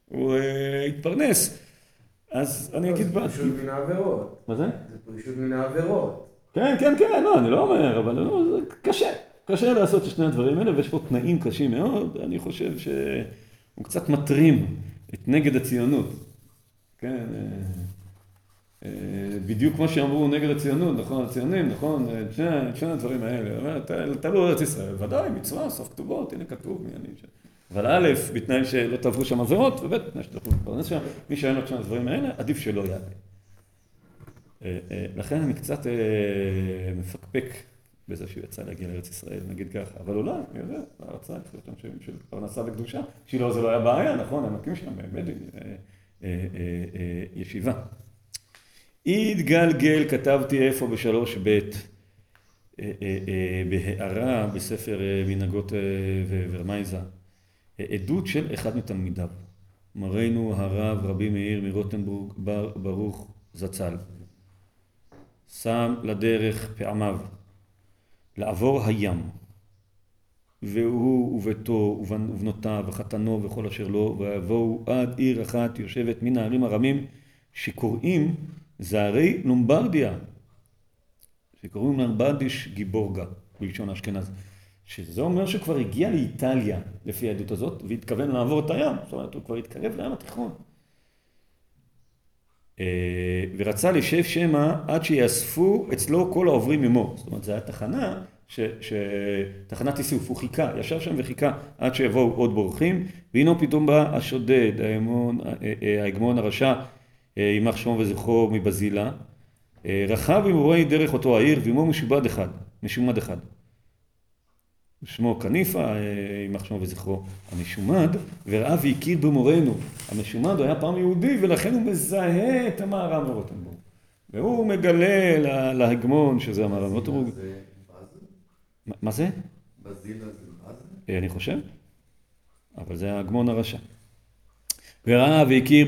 הוא אה, יתפרנס. אז אני אגיד... זה פרישות מן העבירות. מה זה? זה פרישות מן העבירות. כן, כן, כן, לא, אני לא אומר, אבל לא, זה קשה. קשה לעשות את שני הדברים האלה, ויש פה תנאים קשים מאוד, אני חושב שהוא קצת מטרים את נגד הציונות. כן, אה, אה, בדיוק כמו שאמרו נגד הציונות, נכון, הציונים, נכון, את שני, שני הדברים האלה. תעלו ארץ ישראל, ודאי, מצווה, סוף כתובות, הנה כתוב מי אני שם. אבל א', בתנאי שלא תעברו שם עבירות, וב', בתנאי שתוכלו להתפרנס שם, מי שאין לו את שני הדברים האלה, עדיף שלא יעלה. אה, לכן אני קצת מפקפק בזה שהוא יצא להגיע לארץ ישראל, נגיד ככה. אבל אולי, אני יודע, רצה לחיות שם של פרנסה וקדושה. שילה זה לא היה בעיה, נכון, הם מקים שם אה, אה, אה, ישיבה. התגלגל, כתבתי איפה בשלוש ב', בהערה בספר מנהגות ורמייזה, עדות של אחד מתלמידיו, מרנו הרב רבי מאיר מרוטנבורג בר ברוך זצ"ל, שם לדרך פעמיו לעבור הים, והוא וביתו ובנותיו וחתנו וכל אשר לו, ויבואו עד עיר אחת יושבת מן הערים הרמים שקוראים זערי לומברדיה, שקוראים לומברדיש גיבורגה בלשון אשכנז, שזה אומר שהוא כבר הגיע לאיטליה לפי העדות הזאת והתכוון לעבור את הים, זאת אומרת הוא כבר התקרב לים התיכון. אה, ורצה לשב שמא עד שיאספו אצלו כל העוברים עמו. זאת אומרת, זו הייתה תחנה, ש, ש... תחנת איסוף, הוא חיכה, ישב שם וחיכה עד שיבואו עוד בורחים, והנה פתאום בא השודד, אה, אה, ההגמון הרשע, יימח שמו וזכרו מבזילה, רכב עם רואי דרך אותו העיר, ועמו משובד אחד, משומד אחד. שמו קניפה, יימח שמו וזכרו, המשומד, וראה והכיר במורנו. המשומד היה פעם יהודי, ולכן הוא מזהה את המערב מרוטנבורג. והוא מגלה להגמון שזה המערב מרוטנבורג. מה זה? בזילה זה מה אני חושב, אבל זה ההגמון הרשע. וראה והכיר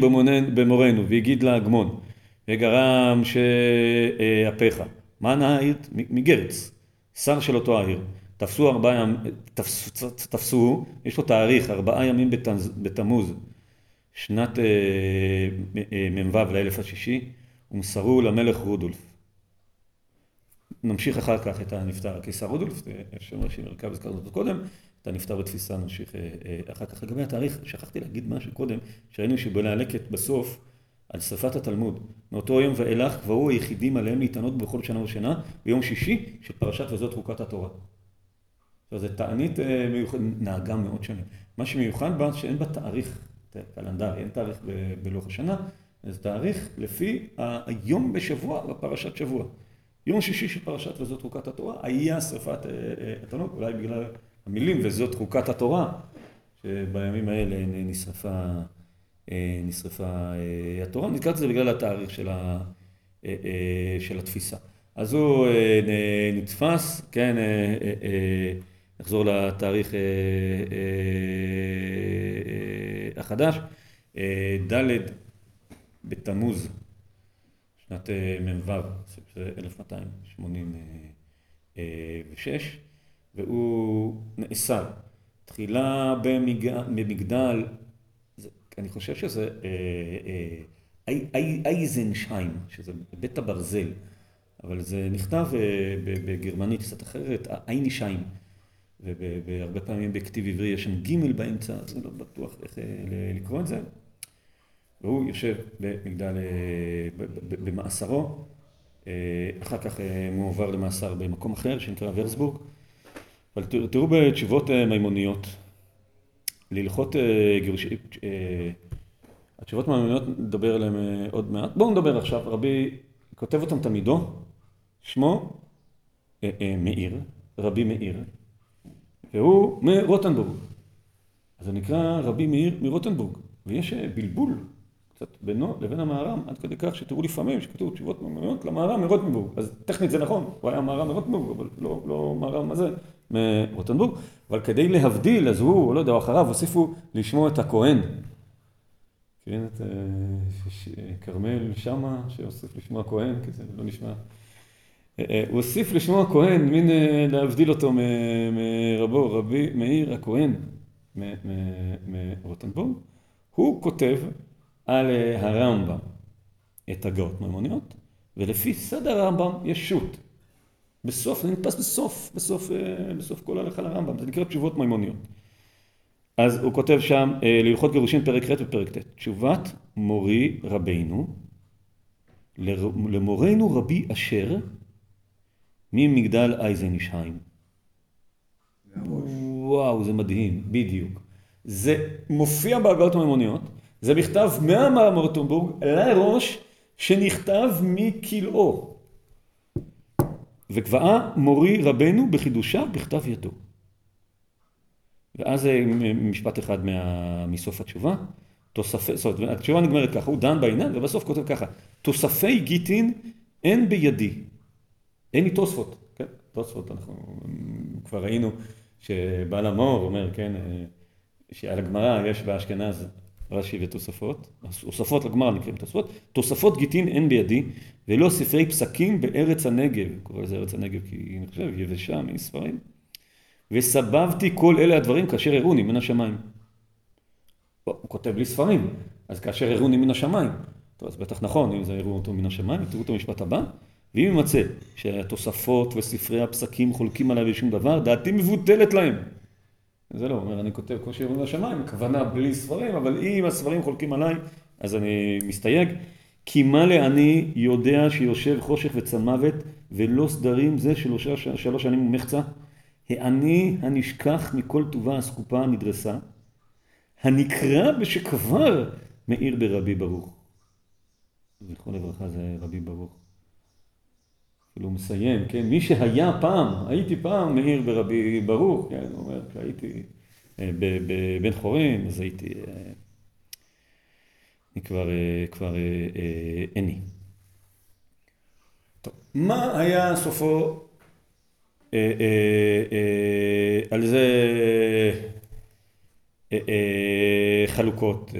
במורנו, והגיד להגמון, וגרם שאפיך, מה נהית? מגרץ, שר של אותו העיר. תפסו ארבעה ימים, תפסו, תפסו, יש לו תאריך, ארבעה ימים בתמוז, שנת אה, אה, מ"ו לאלף השישי, ומסרו למלך רודולף. נמשיך אחר כך את הנפטר הקיסר רודולף, שם ראשי מרכב הזכרנו אותו קודם, את הנפטר בתפיסה נמשיך אחר כך. לגבי התאריך, שכחתי להגיד משהו קודם, שראינו שבלהלקט בסוף, על שרפת התלמוד. מאותו יום ואילך קבעו היחידים עליהם להתענות בכל שנה ושנה, ביום שישי של פרשת וזאת חוקת התורה. עכשיו, זו תענית אה, מיוחדת, נהגה מאוד שנים. מה שמיוחד בה, שאין בה תאריך קלנדרי, אין תאריך בלוח השנה, זה תאריך לפי היום בשבוע בפרשת שבוע. יום שישי של פרשת וזאת חוקת התורה, היה שרפת אה, אה, התענוג, אולי בגלל המילים וזאת חוקת התורה, שבימים האלה נשרפה, נשרפה התורה, נזכרתי זה בגלל התאריך של, ה, של התפיסה. אז הוא נתפס, כן, נחזור לתאריך אה, אה, אה, החדש, ד' בתמוז, שנת מ"ו, 1286, והוא נאסר. תחילה במגדל, אני חושב שזה אייזנשיים, שזה בית הברזל, אבל זה נכתב בגרמנית קצת אחרת, איינישיים. והרבה פעמים בכתיב עברי יש שם ג' באמצע, אז אני לא בטוח איך לקרוא את זה. והוא יושב במגדל, במאסרו, אחר כך מועבר למאסר במקום אחר שנקרא ורסבורג. אבל תראו בתשובות מימוניות, להלכות גירושים, התשובות מימוניות נדבר עליהן עוד מעט. בואו נדבר עכשיו, רבי כותב אותם תמידו, שמו מאיר, רבי מאיר, והוא מרוטנבורג. אז זה נקרא רבי מאיר מרוטנבורג, ויש בלבול קצת בינו לבין המהר"ם, עד כדי כך שתראו לפעמים שכתוב תשובות מימוניות למהר"ם מרוטנבורג. אז טכנית זה נכון, הוא היה מהר"ם מרוטנבורג, אבל לא, לא מהר"ם הזה מרוטנבורג. אבל כדי להבדיל, אז הוא, לא יודע, אחריו, הוסיפו לשמוע את הכהן. כן, את כרמל שמה, שהוסיף לשמוע כהן, כי זה לא נשמע. הוא הוסיף לשמוע כהן, מין להבדיל אותו מרבו, רבי מאיר הכהן מרוטנבורג. הוא כותב על הרמב"ם את הגאות מימוניות, ולפי סדר הרמב"ם יש שו"ת. בסוף, זה נתפס בסוף, בסוף, בסוף כל הלכה לרמב"ם, זה נקרא תשובות מימוניות. אז הוא כותב שם, להלכות גירושין פרק ח' ופרק ט', תשובת מורי רבינו, למורנו רבי אשר, ממגדל אייזנשיים. וואו, זה מדהים, בדיוק. זה מופיע בהגאות המימוניות, זה מכתב מהמרמורטנבורג לראש שנכתב מכלאו. וקבעה מורי רבנו בחידושה בכתב ידו. ואז משפט אחד מסוף התשובה, תוספי, זאת אומרת, התשובה נגמרת ככה, הוא דן בעניין ובסוף כותב ככה, תוספי גיטין אין בידי, אין לי תוספות, כן, תוספות, אנחנו כבר ראינו שבעל המור אומר, כן, שעל הגמרא יש באשכנז רש"י ותוספות, תוספות לגמרא נקראים תוספות, תוספות גיטין אין בידי ולא ספרי פסקים בארץ הנגב, קורא לזה ארץ הנגב כי אני חושב יבשה מספרים, וסבבתי כל אלה הדברים כאשר הראוני מן השמיים. הוא כותב לי ספרים, אז כאשר הראוני מן השמיים, טוב אז בטח נכון אם זה הראו אותו מן השמיים, תראו את המשפט הבא, ואם יימצא שהתוספות וספרי הפסקים חולקים עליי בשום דבר, דעתי מבוטלת להם. זה לא, אומר, אני כותב כמו שיראו לשמיים, הכוונה בלי ספרים, אבל אם הספרים חולקים עליי, אז אני מסתייג. כי מה לעני יודע שיושב חושך וצמוות, ולא סדרים זה שלוש, שלוש שנים ומחצה? העני הנשכח מכל טובה אסקופה נדרסה, הנקרא בשקבר מאיר ברבי ברוך. זכרו לברכה זה רבי ברוך. כאילו מסיים, כן, מי שהיה פעם, הייתי פעם מאיר ברבי ברוך, כן, הוא אומר, כשהייתי בבן חורין, אז הייתי, אני כבר, כבר איני. טוב, מה היה סופו, על זה חלוקות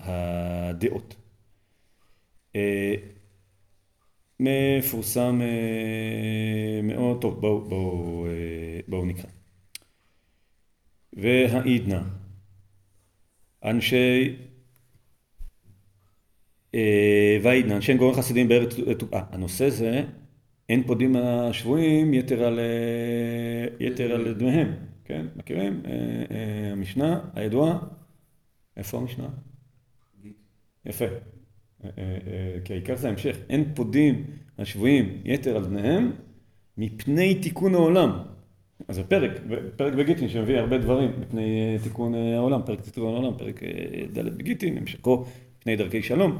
הדעות. מפורסם מאוד, טוב בואו בוא, בוא נקרא. והעידנא, אנשי והעידנא, אנשי גורם חסידים בארץ, אה, הנושא זה אין פודים השבויים יתר על, יתר על דמיהם, כן, מכירים? המשנה הידועה, איפה המשנה? יפה. כי העיקר זה ההמשך, אין פודים השבויים יתר על בניהם מפני תיקון העולם. אז זה פרק, פרק בגיטין שמביא הרבה דברים מפני תיקון העולם, פרק תיקון העולם, פרק ד' בגיטין, המשכו מפני דרכי שלום.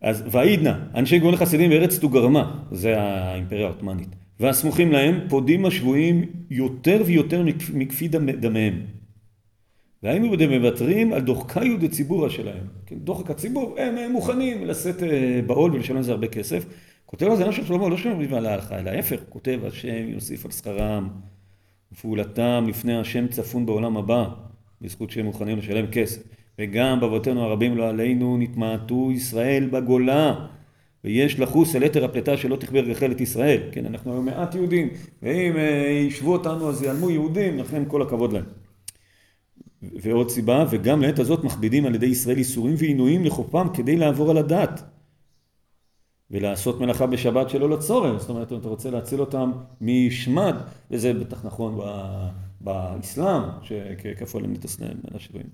אז והעידנא, אנשי גאוני חסידים בארץ תוגרמה, זה האימפריה העות'מאנית, והסמוכים להם פודים השבויים יותר ויותר מכפי דמיהם. והיינו מוותרים על דוחקיו דציבורא שלהם. כן, דוחק הציבור, הם, הם מוכנים לשאת בעול ולשלם על זה הרבה כסף. כותב על זה של שלמה, לא שלמה על ההלכה, אלא ההפך, כותב השם יוסיף על שכרם ופעולתם לפני השם צפון בעולם הבא, בזכות שהם מוכנים לשלם כסף. וגם באבותינו הרבים לא עלינו נתמעטו ישראל בגולה, ויש לחוס על יתר הפלטה שלא תכבה רחל את ישראל. כן, אנחנו היום מעט יהודים, ואם ישבו אותנו אז יעלמו יהודים, לכן כל הכבוד להם. ועוד סיבה, וגם לעת הזאת מכבידים על ידי ישראל איסורים ועינויים לחופם כדי לעבור על הדת. ולעשות מלאכה בשבת שלא לצורך, זאת אומרת, אם אתה רוצה להציל אותם משמד, וזה בטח נכון באסלאם, שכפו עליהם לתסנן בין השבויים.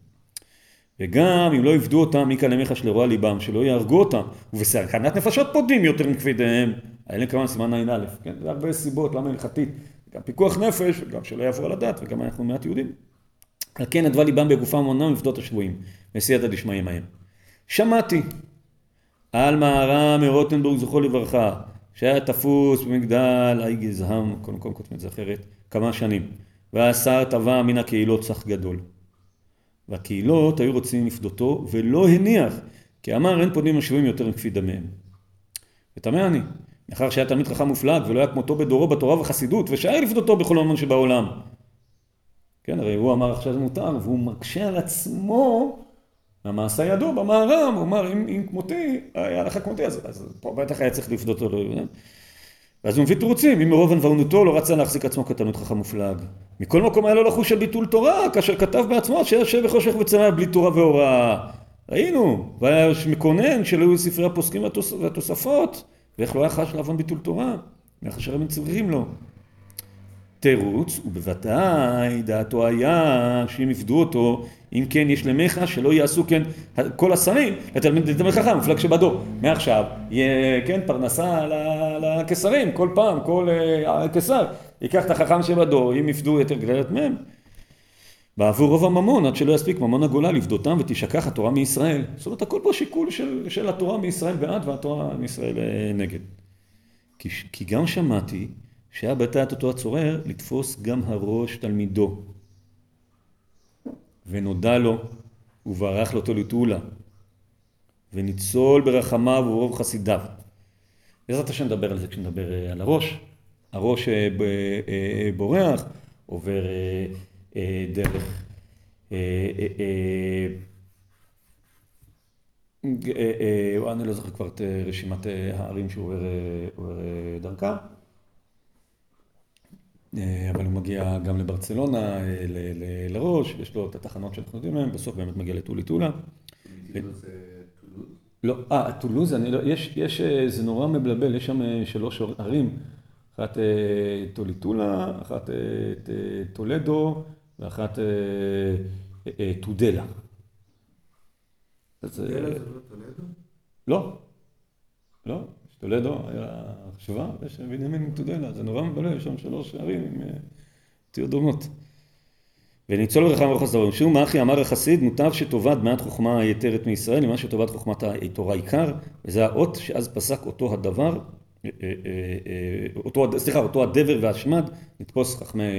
וגם אם לא יפדו אותם מכלמיך של רוע ליבם, שלא יהרגו אותם, ובסכנת נפשות פודים יותר מכבידיהם, האלה כמובן סימן ע"א, כן? זה הרבה סיבות, למה הלכתית, גם פיקוח נפש, וגם שלא יעברו על הדת, וגם אנחנו מעט יהודים. על כן נדבה ליבם בגופם עונם לפדות השבויים, וסייעתא דשמיא עמהם. שמעתי על מהר"ם מרוטנבורג זכרו לברכה, שהיה תפוס במגדל האי גזהם, קודם כל כותבים את זה אחרת, כמה שנים, ועשה טבע מן הקהילות סך גדול. והקהילות היו רוצים לפדותו, ולא הניח, כי אמר אין פונים השבויים יותר מכפי דמיהם. ותמה אני, מאחר שהיה תלמיד חכם מופלג ולא היה כמותו בדורו בתורה וחסידות, ושהיה לפדותו בכל המון שבעולם. כן, הרי הוא אמר עכשיו מותר, והוא מקשה על עצמו מהמעשה ידוע במערם, הוא אמר אם, אם כמותי, היה לך כמותי, אז, אז פה בטח היה צריך לפדותו. לא, ואז הוא מביא תירוצים, אם מרוב ענוונותו לא רצה להחזיק עצמו כתלמיד חכם מופלג. מכל מקום היה לו לחוש על ביטול תורה, כאשר כתב בעצמו שיושב בחושך וצנע בלי תורה והוראה. ראינו, והיה מקונן שלא היו ספרי הפוסקים והתוספות, ואיך לא היה חש לעוון ביטול תורה, מאחר שהרבים צריכים לו. תירוץ, ובוודאי דעתו היה שאם יפדו אותו, אם כן יש למך שלא יעשו כן כל השרים לתלמיד חכם, מפלג שבדור. מעכשיו יהיה כן פרנסה לקיסרים, כל פעם, כל אה, קיסר ייקח את החכם שבדור, אם יפדו יותר גדלת מהם. בעבור רוב הממון, עד שלא יספיק ממון הגולה לפדותם ותשכח התורה מישראל. זאת אומרת, הכל פה שיקול של, של התורה מישראל בעד והתורה מישראל אה, נגד. כי, כי גם שמעתי שהיה בתת אותו הצורר לתפוס גם הראש תלמידו. ונודע לו, וברח לו תוליטולה, וניצול ברחמיו וברוב חסידיו. בעזרת השם נדבר על זה כשנדבר אה, על הראש. הראש אה, אה, בורח, עובר דרך אני לא זוכר כבר את רשימת הערים שהוא עובר דרכה. אה, אבל הוא מגיע גם לברצלונה, אה, לראש, יש לו את התחנות שאנחנו יודעים מהן, בסוף באמת מגיע לטולי טולה. לא, אה, טולוז, אני לא, יש, יש, אה, זה נורא מבלבל, יש שם שלוש ערים, אחת טוליטולה, אחת טולדו ואחת טודלה. טודלה זה לא טולדו? לא, לא. טולדו היה חשובה, ויש בנימין טודלה, זה נורא מבלבל, יש שם שלוש ערים עם אותיות אה, דומות. וניצול ברכה מרוך הסדרים, שום אחי אמר החסיד, מוטב שטובת מעט חוכמה היתרת מישראל, ממה שטובת חוכמת התורה עיקר, וזה האות שאז פסק אותו הדבר, אה, אה, אותו, סליחה, אותו הדבר והשמד, לתפוס חכמי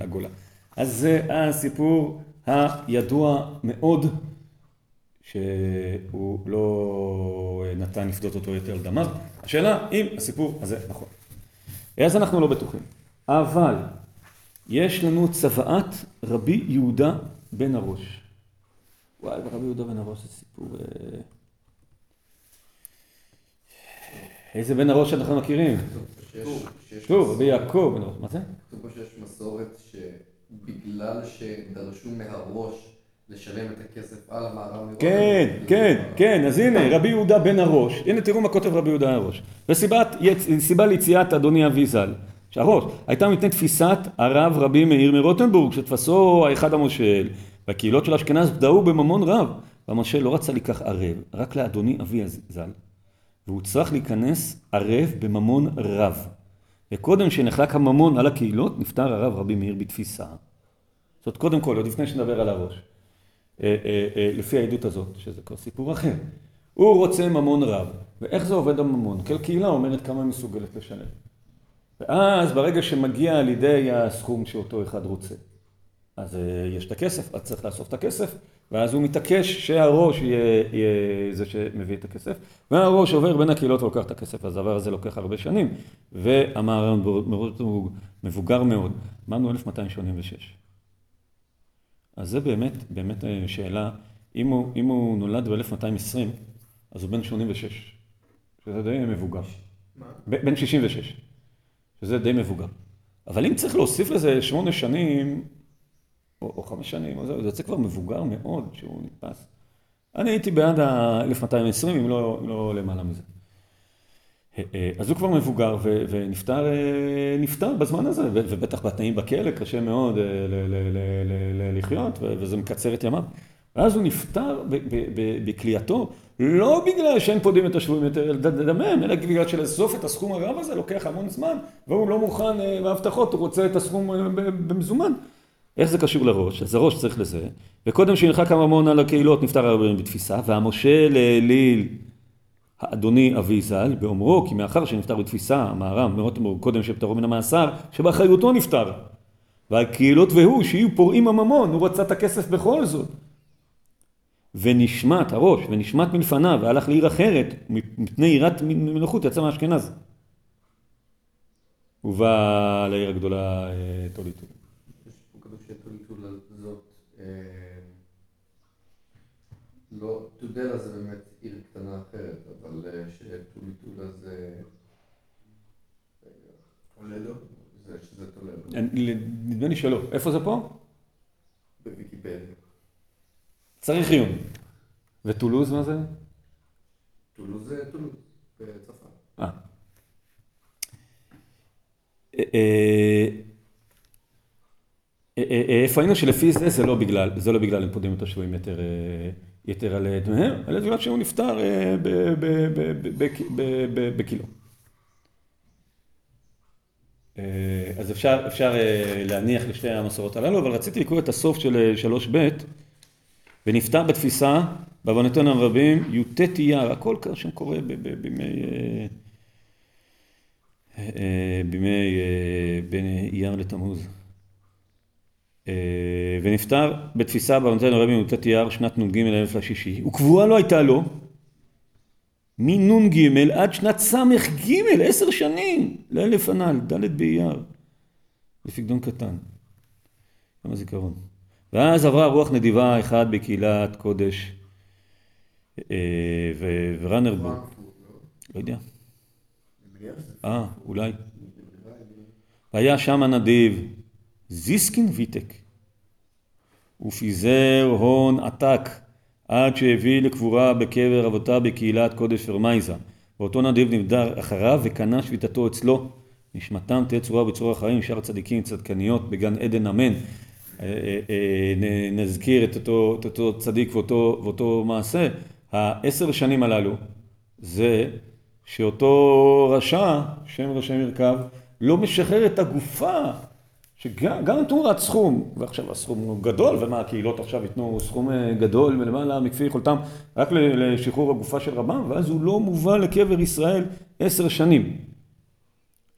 הגולה. אז זה הסיפור הידוע מאוד שהוא לא נתן לפדות אותו יותר לדמיו. השאלה אם הסיפור הזה נכון. אז אנחנו לא בטוחים. אבל יש לנו צוואת רבי יהודה בן הראש. וואי, רבי יהודה בן הראש זה סיפור... אה, איזה בן הראש אנחנו מכירים? טוב, רבי יעקב בן הראש. מה זה? כתוב שיש מסורת שבגלל שדרשו מהראש לשלם את הכסף על המערב. כן, כן, כן, אז הנה, רבי יהודה בן הראש, הנה תראו מה כותב רבי יהודה הראש. וסיבה ליציאת אדוני אבי ז"ל, שהראש, הייתה מפני תפיסת הרב רבי מאיר מרוטנבורג, שתפסו האחד המושל, והקהילות של אשכנז פדאו בממון רב, והמושל לא רצה לקח ערב, רק לאדוני אבי ז"ל, והוא צריך להיכנס ערב בממון רב. וקודם שנחלק הממון על הקהילות, נפטר הרב רבי מאיר בתפיסה. זאת קודם כל, עוד לפני שנדבר על הראש. אה, אה, אה, לפי העדות הזאת, שזה כבר סיפור אחר. הוא רוצה ממון רב, ואיך זה עובד הממון? כל קהילה אומרת כמה מסוגלת לשלם. ואז ברגע שמגיע לידי הסכום שאותו אחד רוצה, אז יש את הכסף, אז צריך לאסוף את הכסף, ואז הוא מתעקש שהראש יהיה, יהיה זה שמביא את הכסף, והראש עובר בין הקהילות ולוקח את הכסף, אז הדבר הזה לוקח הרבה שנים, והמהר"ן מבוגר מאוד, אמרנו 1286. אז זה באמת, באמת אה, שאלה, אם הוא, אם הוא נולד ב-1220, אז הוא בן 86. שזה די מבוגר. מה? בן 66, שזה די מבוגר. אבל אם צריך להוסיף לזה שמונה שנים, או, או חמש שנים, או זה, זה יוצא כבר מבוגר מאוד שהוא נתפס. אני הייתי בעד ה-1220, אם לא, לא למעלה מזה. אז הוא כבר מבוגר ונפטר אה, נפטר בזמן הזה, ובטח בתנאים בכלא קשה מאוד אה, לחיות, וזה מקצר את ימיו. ואז הוא נפטר בכליאתו, לא בגלל שאין פודים את השבויים יותר לדמם, אלא בגלל שלאסוף את הסכום הרב הזה לוקח המון זמן, והוא לא מוכן אה, בהבטחות, הוא רוצה את הסכום במזומן. איך זה קשור לראש? אז הראש צריך לזה. וקודם שנלחק הממון על הקהילות נפטר הרבים בתפיסה, והמושל העליל האדוני אבי ז"ל, באומרו כי מאחר שנפטר בתפיסה, המהר"ם, מאוד קודם שפטרו מן המאסר, שבאחריותו נפטר. והקהילות והוא, שיהיו פורעים הממון, הוא רצה את הכסף בכל זאת. ונשמט הראש, ונשמט מלפניו, והלך לעיר אחרת, מפני יראת מלוכות יצא מאשכנז. ובא לעיר הגדולה אה, טוליטול. אה, לא, טודלה זה באמת עיר קטנה אחרת, אבל אה, שטוליטולה זה, טולדו? זה שזה טולדו, אני- נדמה לי שלא. איפה זה פה? בוויקיפדיה. צריך עיון. וטולוז מה זה? טולוז זה טולוז, בצרפת. אה. אה, אה, איפה היינו שלפי זה, זה לא בגלל, זה לא בגלל הם פודים את השבויים אה, יתר על דמיהם, אלא בגלל שהוא נפטר אה, בכלאו. אה, אז אפשר, אפשר אה, להניח לשתי המסורות הללו, אבל רציתי לקרוא את הסוף של אה, שלוש ב' ונפטר בתפיסה, בעוונותינו הרבים, י"ט אייר, הכל כאן שם קורה בימי... בימי בין אייר לתמוז. אה, ונפטר בתפיסה בעוונותינו הרבים י"ט אייר שנת נ"ג אלף לשישי, וקבועה לא הייתה לו מנ"ג עד שנת ס"ג, עשר שנים, לאלף הנ"ל, ד' באייר, לפקדון קטן. יום הזיכרון. ואז עברה רוח נדיבה אחד בקהילת קודש אה, ורנרבורג, לא? יודע, אה, אולי. והיה שם הנדיב זיסקין ויטק, ופיזר הון עתק עד שהביא לקבורה בקבר אבותיו בקהילת קודש פרמייזה. ואותו נדיב נבדר אחריו וקנה שביתתו אצלו. נשמתם תהיה צרורה בצרור החיים, שאר הצדיקים צדקניות בגן עדן אמן. אה, אה, אה, נזכיר את אותו, את אותו צדיק ואותו, ואותו מעשה. העשר שנים הללו זה שאותו רשע, שם רשע מרכב, לא משחרר את הגופה, שגם גם תמורת סכום, ועכשיו הסכום הוא גדול, ומה הקהילות עכשיו ייתנו סכום אה, גדול מלמעלה מכפי יכולתם, רק לשחרור הגופה של רבם, ואז הוא לא מובא לקבר ישראל עשר שנים.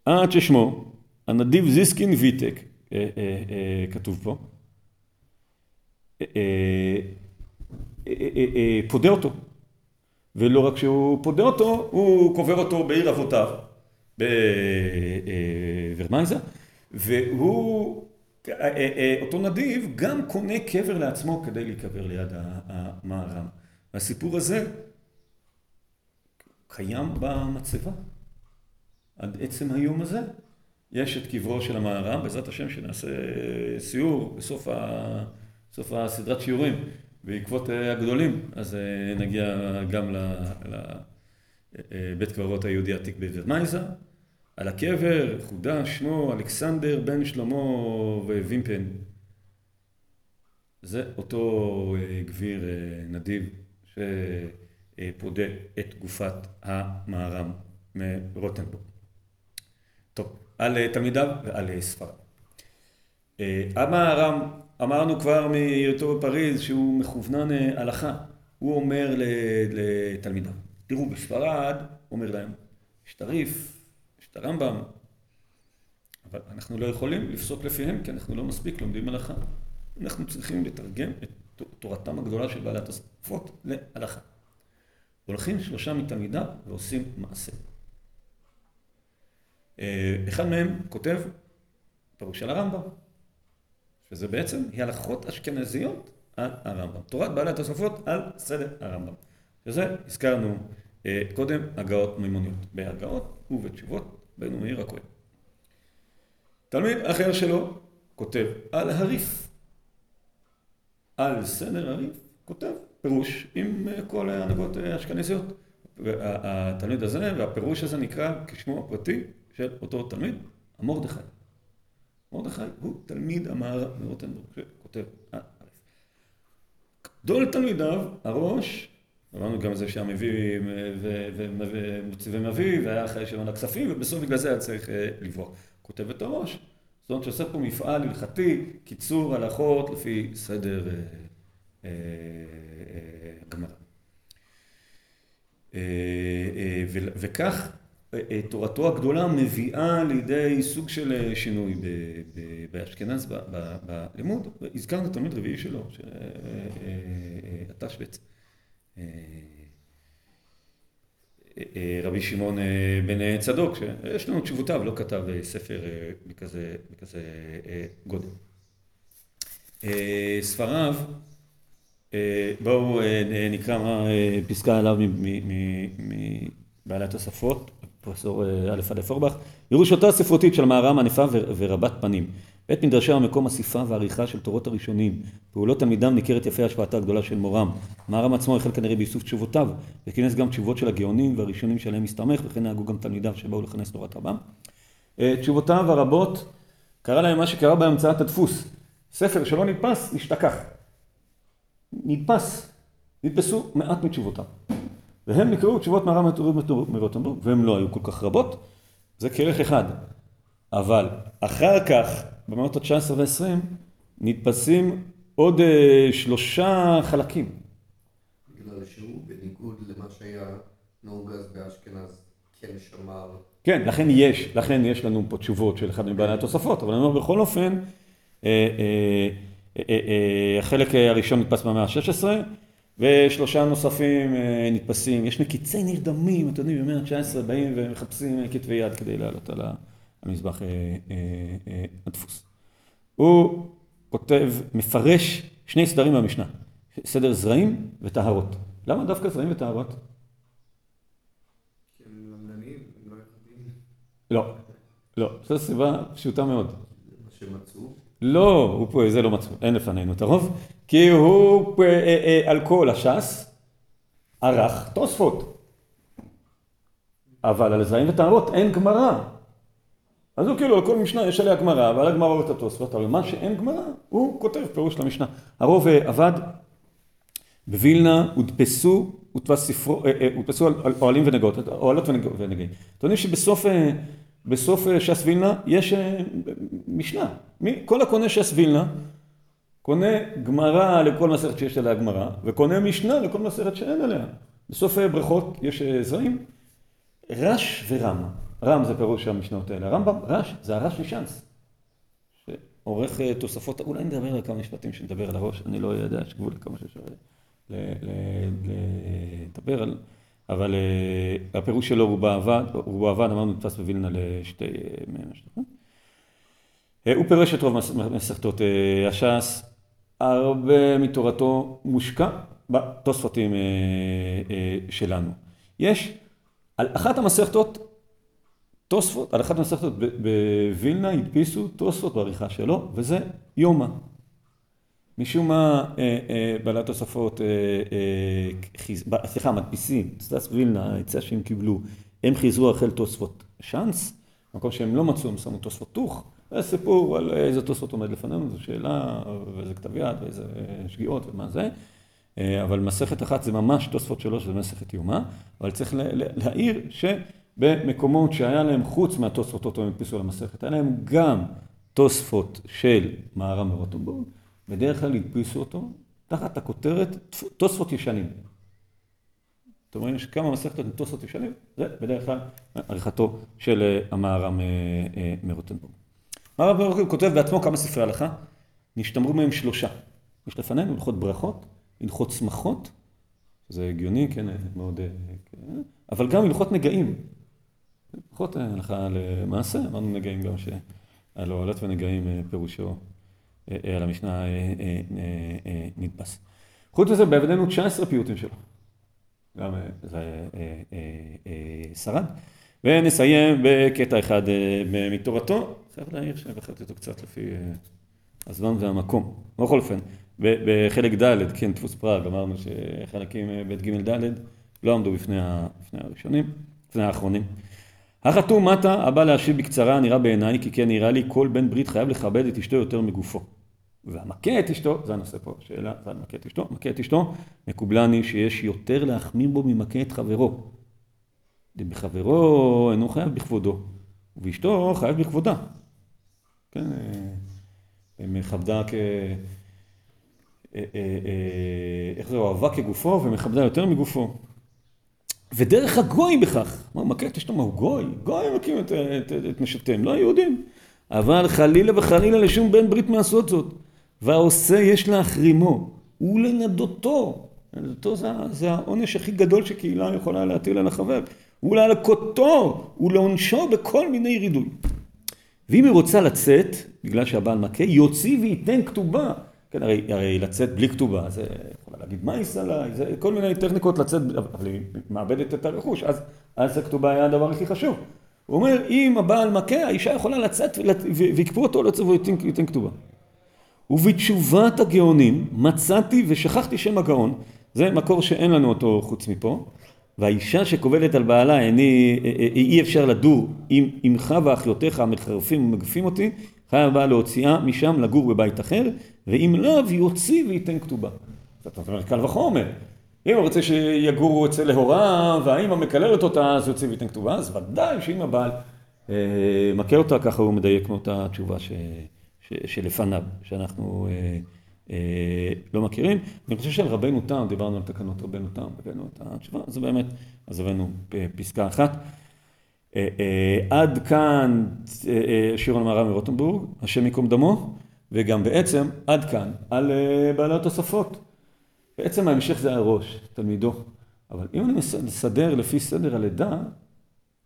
עד ששמו, הנדיב זיסקין ויטק, אה, אה, אה, כתוב פה, אה, אה, פודה אותו. ולא רק שהוא פודה אותו, הוא קובר אותו בעיר אבותיו, בוורמייזה, והוא, אה, אה, אה, אותו נדיב, גם קונה קבר לעצמו כדי להיקבר ליד המערם. והסיפור הזה קיים במצבה. עד עצם היום הזה. יש את קברו של המערם, בעזרת השם שנעשה סיור בסוף ה- בסוף הסדרת שיעורים בעקבות הגדולים, אז נגיע גם לבית קברות היהודי העתיק בוורמייזה. על הקבר חודש שמו אלכסנדר בן שלמה ווימפן. זה אותו אה, גביר אה, נדיב שפודה את גופת המערם מרוטנבורג. טוב, על אה, תלמידיו ועל ספרד. המהר"ם, אמרנו כבר מהיותו בפריז שהוא מכוונן הלכה. הוא אומר לתלמידיו, תראו, בספרד, אומר להם, יש יש את הרמב"ם, אבל אנחנו לא יכולים לפסוק לפיהם, כי אנחנו לא מספיק לומדים הלכה. אנחנו צריכים לתרגם את תורתם הגדולה של בעלת השפות להלכה. הולכים שלושה מתלמידיו ועושים מעשה. אה, אחד מהם כותב פירוש על הרמב"ם, שזה בעצם הלכות אשכנזיות על הרמב"ם. תורת בעלי התוספות על סדר הרמב"ם. שזה, הזכרנו קודם הגאות מימוניות. בהגאות ובתשובות בנו מאיר הכהן. תלמיד אחר שלו כותב על הריף. על סדר הריף כותב פירוש עם כל ההנהגות האשכנזיות. התלמיד הזה והפירוש הזה נקרא כשמו הפרטי של אותו תלמיד, המורדכי. מרדכי הוא תלמיד המהר"ל מרוטנבורג שכותב הריף. גדול תלמידיו, הראש אמרנו גם זה שהיה מביא ומביא והיה אחראי שם על הכספים ובסוף בגלל זה היה צריך לברוח. כותב את הראש, זאת אומרת שעושה פה מפעל הלכתי, קיצור הלכות לפי סדר הגמרא. וכך תורתו הגדולה מביאה לידי סוג של שינוי באשכנז בלימוד. הזכרנו תלמיד רביעי שלו, התשבץ. רבי שמעון בן צדוק, שיש לנו תשובותיו, לא כתב ספר בכזה גודל. ספריו, בואו נקרא פסקה עליו מבעלי התוספות, פרופסור א' א' אורבך. ירושתו הספרותית של מהר"ם ענפה ורבת פנים. בית מדרשי המקום אסיפה ועריכה של תורות הראשונים. פעולות תלמידם ניכרת יפה השפעתה הגדולה של מורם. מהר"ם עצמו החל כנראה באיסוף תשובותיו, וכינס גם תשובות של הגאונים והראשונים שעליהם הסתמך, וכן נהגו גם תלמידיו שבאו לכנס תורת רבם. תשובותיו הרבות, קרה להם מה שקרה בהמצאת הדפוס. ספר שלא נדפס, נשתכח. נדפס, נדפסו מעט מתשובותיו. והם נקראו תשובות מהר"ם מרוטנבורג, והם לא היו כל כך רבות, זה כרך אחד. אבל אחר כך, במאות ה-19 וה-20, נדפסים עוד שלושה חלקים. בגלל שהוא, בניגוד למה שהיה נהוג אז באשכנז, כן שמר. כן, לכן יש, לכן יש לנו פה תשובות של אחד מבעלי התוספות, אבל אני אומר בכל אופן, החלק הראשון נדפס במאה ה-16, ושלושה נוספים נדפסים, יש מקיצי נרדמים, אתם יודעים, במאה ה-19 באים ומחפשים כתבי יד כדי לעלות על המזבח הדפוס. הוא כותב, מפרש שני סדרים במשנה, סדר זרעים וטהרות. למה דווקא זרעים וטהרות? לא. לא, לא, זו סיבה פשוטה מאוד. שמצאו. לא, זה לא מצאו, אין לפנינו את הרוב, כי הוא על כל הש"ס ערך תוספות. אבל על זרעים וטהרות אין גמרא. אז הוא כאילו, על כל משנה יש עליה גמרא, ועל הגמרא הוא את התוספות, אבל מה שאין גמרא, הוא כותב פירוש למשנה. הרוב עבד בווילנה, הודפסו, הודפס ספרו, הודפסו על אוהלים ונגות, אוהלות ונגעים. אתם יודעים שבסוף ש"ס וילנה יש משנה. כל הקונה ש"ס וילנה, קונה גמרא לכל מסכת שיש עליה גמרא, וקונה משנה לכל מסכת שאין עליה. בסוף ברכות יש זרעים, רש ורם. רם זה פירוש המשנות האלה. הרמב"ם, רש, זה הרש משאנס. שעורך תוספות, אולי נדבר על כמה משפטים שנדבר על הראש, אני לא יודע, יש גבול לכמה שאפשר לדבר על... אבל הפירוש שלו רובו עבד, רובו עבד, אמרנו, נתפס בווילנה לשתי משנות. הוא פירש את רוב מסכתות הש"ס, הרבה מתורתו מושקע בתוספותים שלנו. יש, על אחת המסכתות, תוספות, על אחת המסכתות בווילנה הדפיסו תוספות בעריכה שלו, וזה יומא. משום מה בעלי התוספות, סליחה, מדפיסים, סטס וילנה, העצה שהם קיבלו, הם חיזרו החל תוספות שאנס, במקום שהם לא מצאו, הם שמו תוספות תוך, זה סיפור על איזה תוספות עומד לפנינו, זו שאלה, ואיזה כתב יד, ואיזה שגיאות ומה זה, אבל מסכת אחת זה ממש תוספות שלו, שזה מסכת יומא, אבל צריך להעיר שבמקומות שהיה להם חוץ מהתוספות אותו הם הדפיסו על המסכת, היה להם גם תוספות של מהר"ם מרוטנבורג, בדרך כלל הדפיסו אותו תחת הכותרת תוספות ישנים. אתם רואים יש כמה מסכתות עם תוספות ישנים, זה בדרך כלל עריכתו של המהר"ם מרוטנבורג. מהר"ם מרוטנבורג כותב בעצמו כמה ספרי הלכה, נשתמרו מהם שלושה. יש לפנינו הלכות ברכות, הלכות שמחות, זה הגיוני, כן, מאוד, אבל גם הלכות נגעים. הלכות הלכה למעשה, אמרנו נגעים גם שעל אוהלות ונגעים פירושו על המשנה נדפס. חוץ מזה, בעבדנו 19 פיוטים שלו. גם זה שרד. ונסיים בקטע אחד מתורתו, חייב להעיר שלקחתי אותו קצת לפי הזמן והמקום. בכל אופן, בחלק ד', כן, דפוס פראג, אמרנו שחלקים ב' ג' ד' לא עמדו בפני הראשונים, בפני האחרונים. החתום מטה הבא להשיב בקצרה נראה בעיניי כי כן נראה לי כל בן ברית חייב לכבד את אשתו יותר מגופו. והמכה את אשתו, זה הנושא פה, שאלה, זה המכה את אשתו, מכה את אשתו, מקובלני שיש יותר להחמיר בו ממכה את חברו. בחברו אינו חייב בכבודו, ובאשתו חייב בכבודה. כן, מכבדה כ... איך זה, אוהבה כגופו ומכבדה יותר מגופו. ודרך הגוי בכך, מה, מכה את אשתו, מה הוא גוי? גוי מכים את, את, את, את נשותיהם, לא יהודים. אבל חלילה וחלילה לשום בן ברית מעשות זאת. והעושה יש להחרימו ולנדותו. לנדותו זה, זה העונש הכי גדול שקהילה יכולה להטיל על החבר. ולהלקותו ולעונשו בכל מיני רידוי. ואם היא רוצה לצאת, בגלל שהבעל מכה, יוציא וייתן כתובה. כן, הרי, הרי לצאת בלי כתובה, זה להגיד מייס עליי, זה כל מיני טכניקות לצאת, אבל היא מאבדת את הרכוש, אז, אז הכתובה היה הדבר הכי חשוב. הוא אומר, אם הבעל מכה, האישה יכולה לצאת ויקפו אותו לצאת וייתן כתובה. ובתשובת הגאונים מצאתי ושכחתי שם הגאון, זה מקור שאין לנו אותו חוץ מפה, והאישה שקובלת על בעלה, אני, אי אפשר לדור עם אמך ואחיותיך המחרפים ומגפים אותי, חייב הבעל להוציאה משם לגור בבית אחר, ואם לאו יוציא וייתן כתובה. זאת אומרת, קל וחומר. אם הוא רוצה שיגורו אצל להוריו, והאמא מקללת אותה, אז יוציא וייתן כתובה, אז ודאי שאם הבעל אה, מכה אותה, ככה הוא מדייק מאותה תשובה ש, ש, שלפניו, שאנחנו אה, אה, לא מכירים. אני חושב שעל רבנו תם, דיברנו על תקנות רבנו תם, הבאנו את התשובה, אז באמת, אז הבאנו פסקה אחת. אה, אה, עד כאן אה, אה, שיר המערה מרוטנבורג, השם ייקום דמו. וגם בעצם עד כאן על בעלי התוספות. בעצם ההמשך זה הראש, תלמידו. אבל אם אני מסדר לפי סדר הלידה,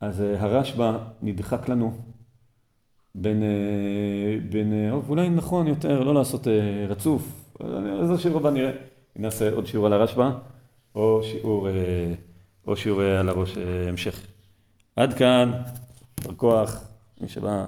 אז הרשב"א נדחק לנו בין, בין, אולי נכון יותר לא לעשות רצוף, איזה שיעור הבא נראה, נעשה עוד שיעור על הרשב"א, או שיעור, או שיעור על הראש המשך. עד כאן, יישר כוח, מי שבא.